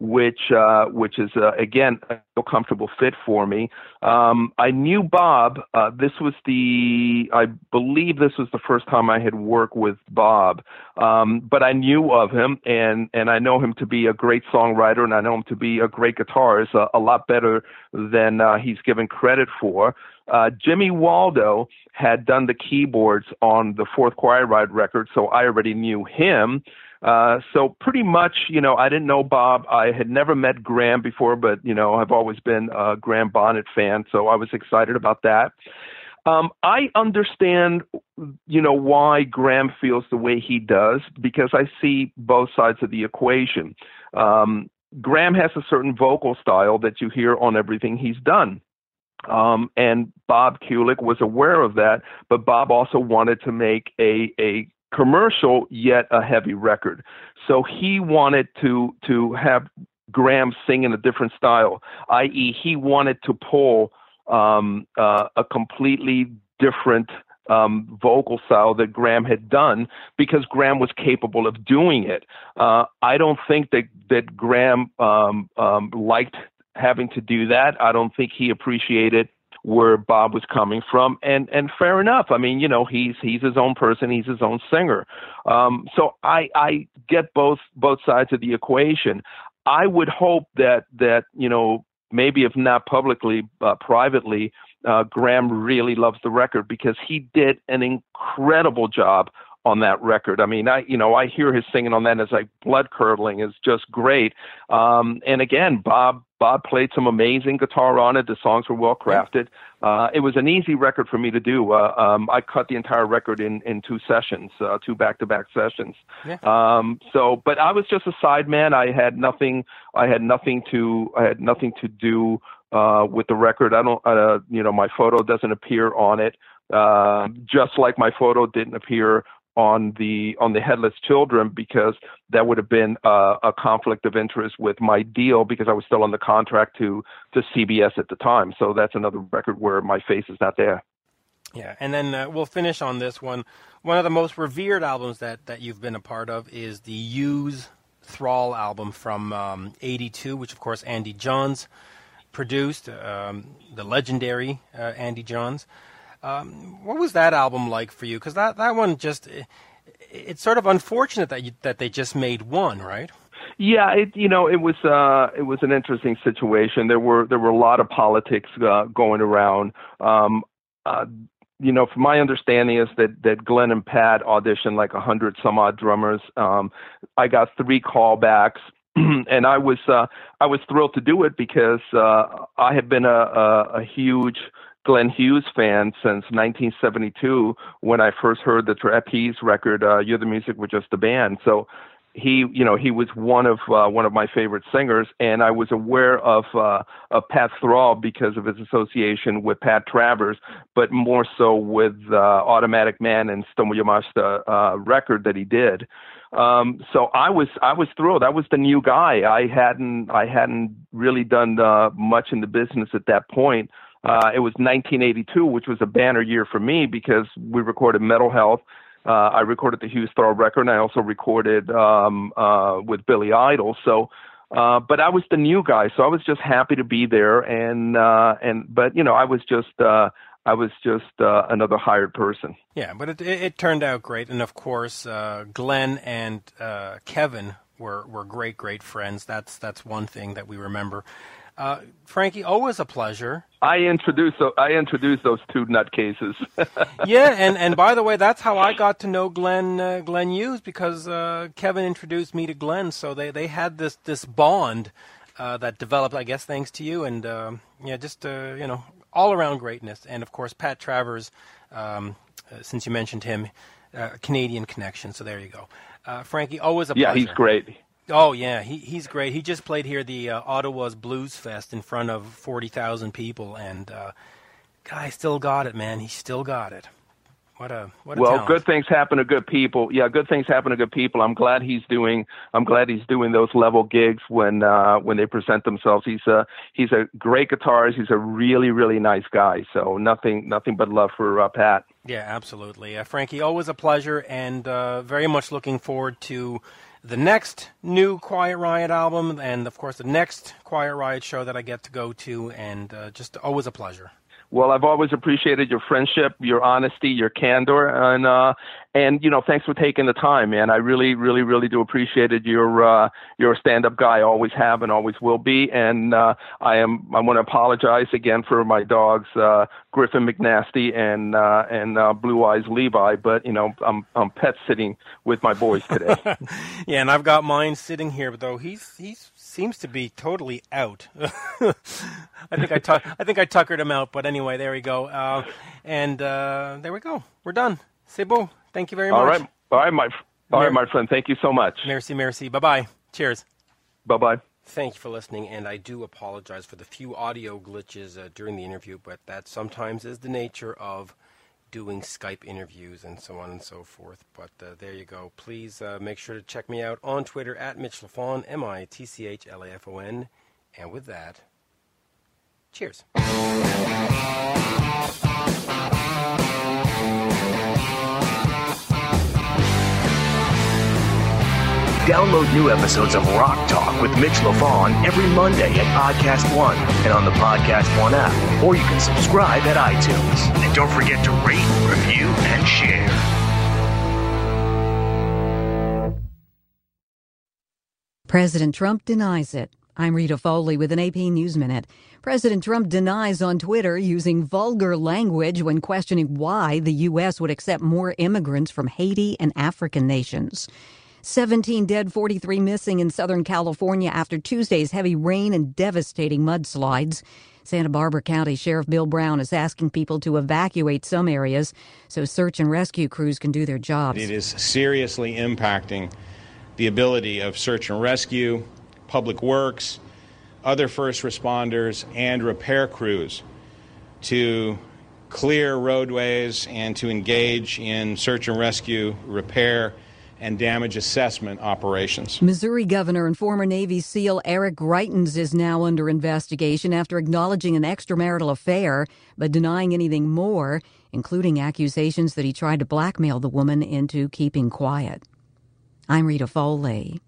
which, uh, which is, uh, again, a comfortable fit for me. Um, I knew Bob. Uh, this was the, I believe this was the first time I had worked with Bob. Um, but I knew of him and, and I know him to be a great songwriter and I know him to be a great guitarist, a, a lot better than uh, he's given credit for. Uh, Jimmy Waldo had done the keyboards on the fourth Quiet Riot record, so I already knew him. Uh, so pretty much, you know, I didn't know Bob. I had never met Graham before, but you know, I've always been a Graham Bonnet fan, so I was excited about that. Um, I understand, you know, why Graham feels the way he does because I see both sides of the equation. Um, Graham has a certain vocal style that you hear on everything he's done. Um, and Bob Kulick was aware of that, but Bob also wanted to make a, a commercial yet a heavy record. So he wanted to to have Graham sing in a different style, i.e., he wanted to pull um, uh, a completely different um, vocal style that Graham had done because Graham was capable of doing it. Uh, I don't think that that Graham um, um, liked having to do that. I don't think he appreciated where Bob was coming from, and and fair enough. I mean, you know, he's he's his own person, he's his own singer. Um, so I I get both both sides of the equation. I would hope that that you know maybe if not publicly, uh, privately, uh, Graham really loves the record because he did an incredible job on that record. I mean, I you know I hear his singing on that and it's like blood curdling. It's just great. Um, and again, Bob Bob played some amazing guitar on it. The songs were well crafted. Uh, it was an easy record for me to do. Uh, um, I cut the entire record in in two sessions, uh, two back to back sessions. Yeah. Um, so, but I was just a sideman. I had nothing. I had nothing to. I had nothing to do uh, with the record. I don't. Uh, you know, my photo doesn't appear on it. Uh, just like my photo didn't appear on the on the headless children because that would have been a conflict of interest with my deal because I was still on the contract to to CBS at the time. So that's another record where my face is not there. Yeah, and then uh, we'll finish on this one. One of the most revered albums that, that you've been a part of is the Hughes Thrall album from um, 82, which of course Andy Johns produced, um, the legendary uh, Andy Johns. Um, what was that album like for you? Because that, that one just, it, it's sort of unfortunate that, you, that they just made one, right? Yeah, it you know it was uh it was an interesting situation. There were there were a lot of politics uh, going around. Um, uh, you know, from my understanding is that that Glenn and Pat auditioned like a hundred some odd drummers. Um, I got three callbacks, [CLEARS THROAT] and I was uh, I was thrilled to do it because uh, I have been a, a, a huge Glenn Hughes fan since 1972 when I first heard the Trapeze record, uh, You're the Music, We're Just the Band. So he you know he was one of uh, one of my favorite singers and I was aware of uh, of Pat Thrall because of his association with Pat Travers but more so with uh, Automatic Man and Stomu Yamashita uh, record that he did. Um, so I was I was thrilled. I was the new guy. I hadn't I hadn't really done uh, much in the business at that point uh, it was 1982 which was a banner year for me because we recorded Metal Health uh, I recorded the Hughes Thrall record, and I also recorded um, uh, with Billy Idol. So, uh, but I was the new guy, so I was just happy to be there. And uh, and but you know, I was just uh, I was just uh, another hired person. Yeah, but it, it, it turned out great, and of course, uh, Glenn and uh, Kevin were were great, great friends. That's that's one thing that we remember. Uh, Frankie, always a pleasure. I introduced I introduced those two nutcases. [LAUGHS] yeah, and, and by the way, that's how I got to know Glenn uh, Glenn Hughes because uh, Kevin introduced me to Glenn. So they, they had this this bond uh, that developed, I guess, thanks to you. And um, yeah, just uh, you know, all around greatness. And of course, Pat Travers, um, uh, since you mentioned him, Canadian connection. So there you go, Frankie. Always a yeah, pleasure. he's great. Oh yeah, he he's great. He just played here the uh, Ottawa's Blues Fest in front of forty thousand people, and uh, guy still got it, man. He still got it. What a what a well, talent. good things happen to good people. Yeah, good things happen to good people. I'm glad he's doing. I'm glad he's doing those level gigs when uh, when they present themselves. He's a he's a great guitarist. He's a really really nice guy. So nothing nothing but love for uh, Pat. Yeah, absolutely, uh, Frankie. Always a pleasure, and uh, very much looking forward to the next new Quiet Riot album, and of course the next Quiet Riot show that I get to go to, and uh, just always a pleasure. Well, I've always appreciated your friendship, your honesty, your candor, and uh, and you know, thanks for taking the time, man. I really, really, really do appreciate it. You're uh, you're a stand-up guy, always have and always will be. And uh, I am I want to apologize again for my dogs, uh, Griffin McNasty and uh, and uh, Blue Eyes Levi. But you know, I'm I'm pet sitting with my boys today. [LAUGHS] yeah, and I've got mine sitting here, though he's he's seems to be totally out. [LAUGHS] I think I tu- [LAUGHS] I think I tuckered him out, but anyway, there we go. Uh, and uh, there we go. We're done. C'est beau. Thank you very all much. All right, all right, my all right, my friend. Thank you so much. Merci, merci. Bye bye. Cheers. Bye bye. Thank you for listening, and I do apologize for the few audio glitches uh, during the interview, but that sometimes is the nature of doing Skype interviews and so on and so forth. But uh, there you go. Please uh, make sure to check me out on Twitter at Mitch Lafon, M I T C H L A F O N. And with that, cheers. Download new episodes of Rock Talk with Mitch LaFon every Monday at Podcast One and on the Podcast One app, or you can subscribe at iTunes. And don't forget to rate, review, and share. President Trump denies it. I'm Rita Foley with an AP News Minute. President Trump denies on Twitter using vulgar language when questioning why the U.S. would accept more immigrants from Haiti and African nations. 17 dead, 43 missing in Southern California after Tuesday's heavy rain and devastating mudslides. Santa Barbara County Sheriff Bill Brown is asking people to evacuate some areas so search and rescue crews can do their jobs. It is seriously impacting the ability of search and rescue, public works, other first responders, and repair crews to clear roadways and to engage in search and rescue, repair, and damage assessment operations. Missouri Governor and former Navy SEAL Eric Greitens is now under investigation after acknowledging an extramarital affair but denying anything more, including accusations that he tried to blackmail the woman into keeping quiet. I'm Rita Foley.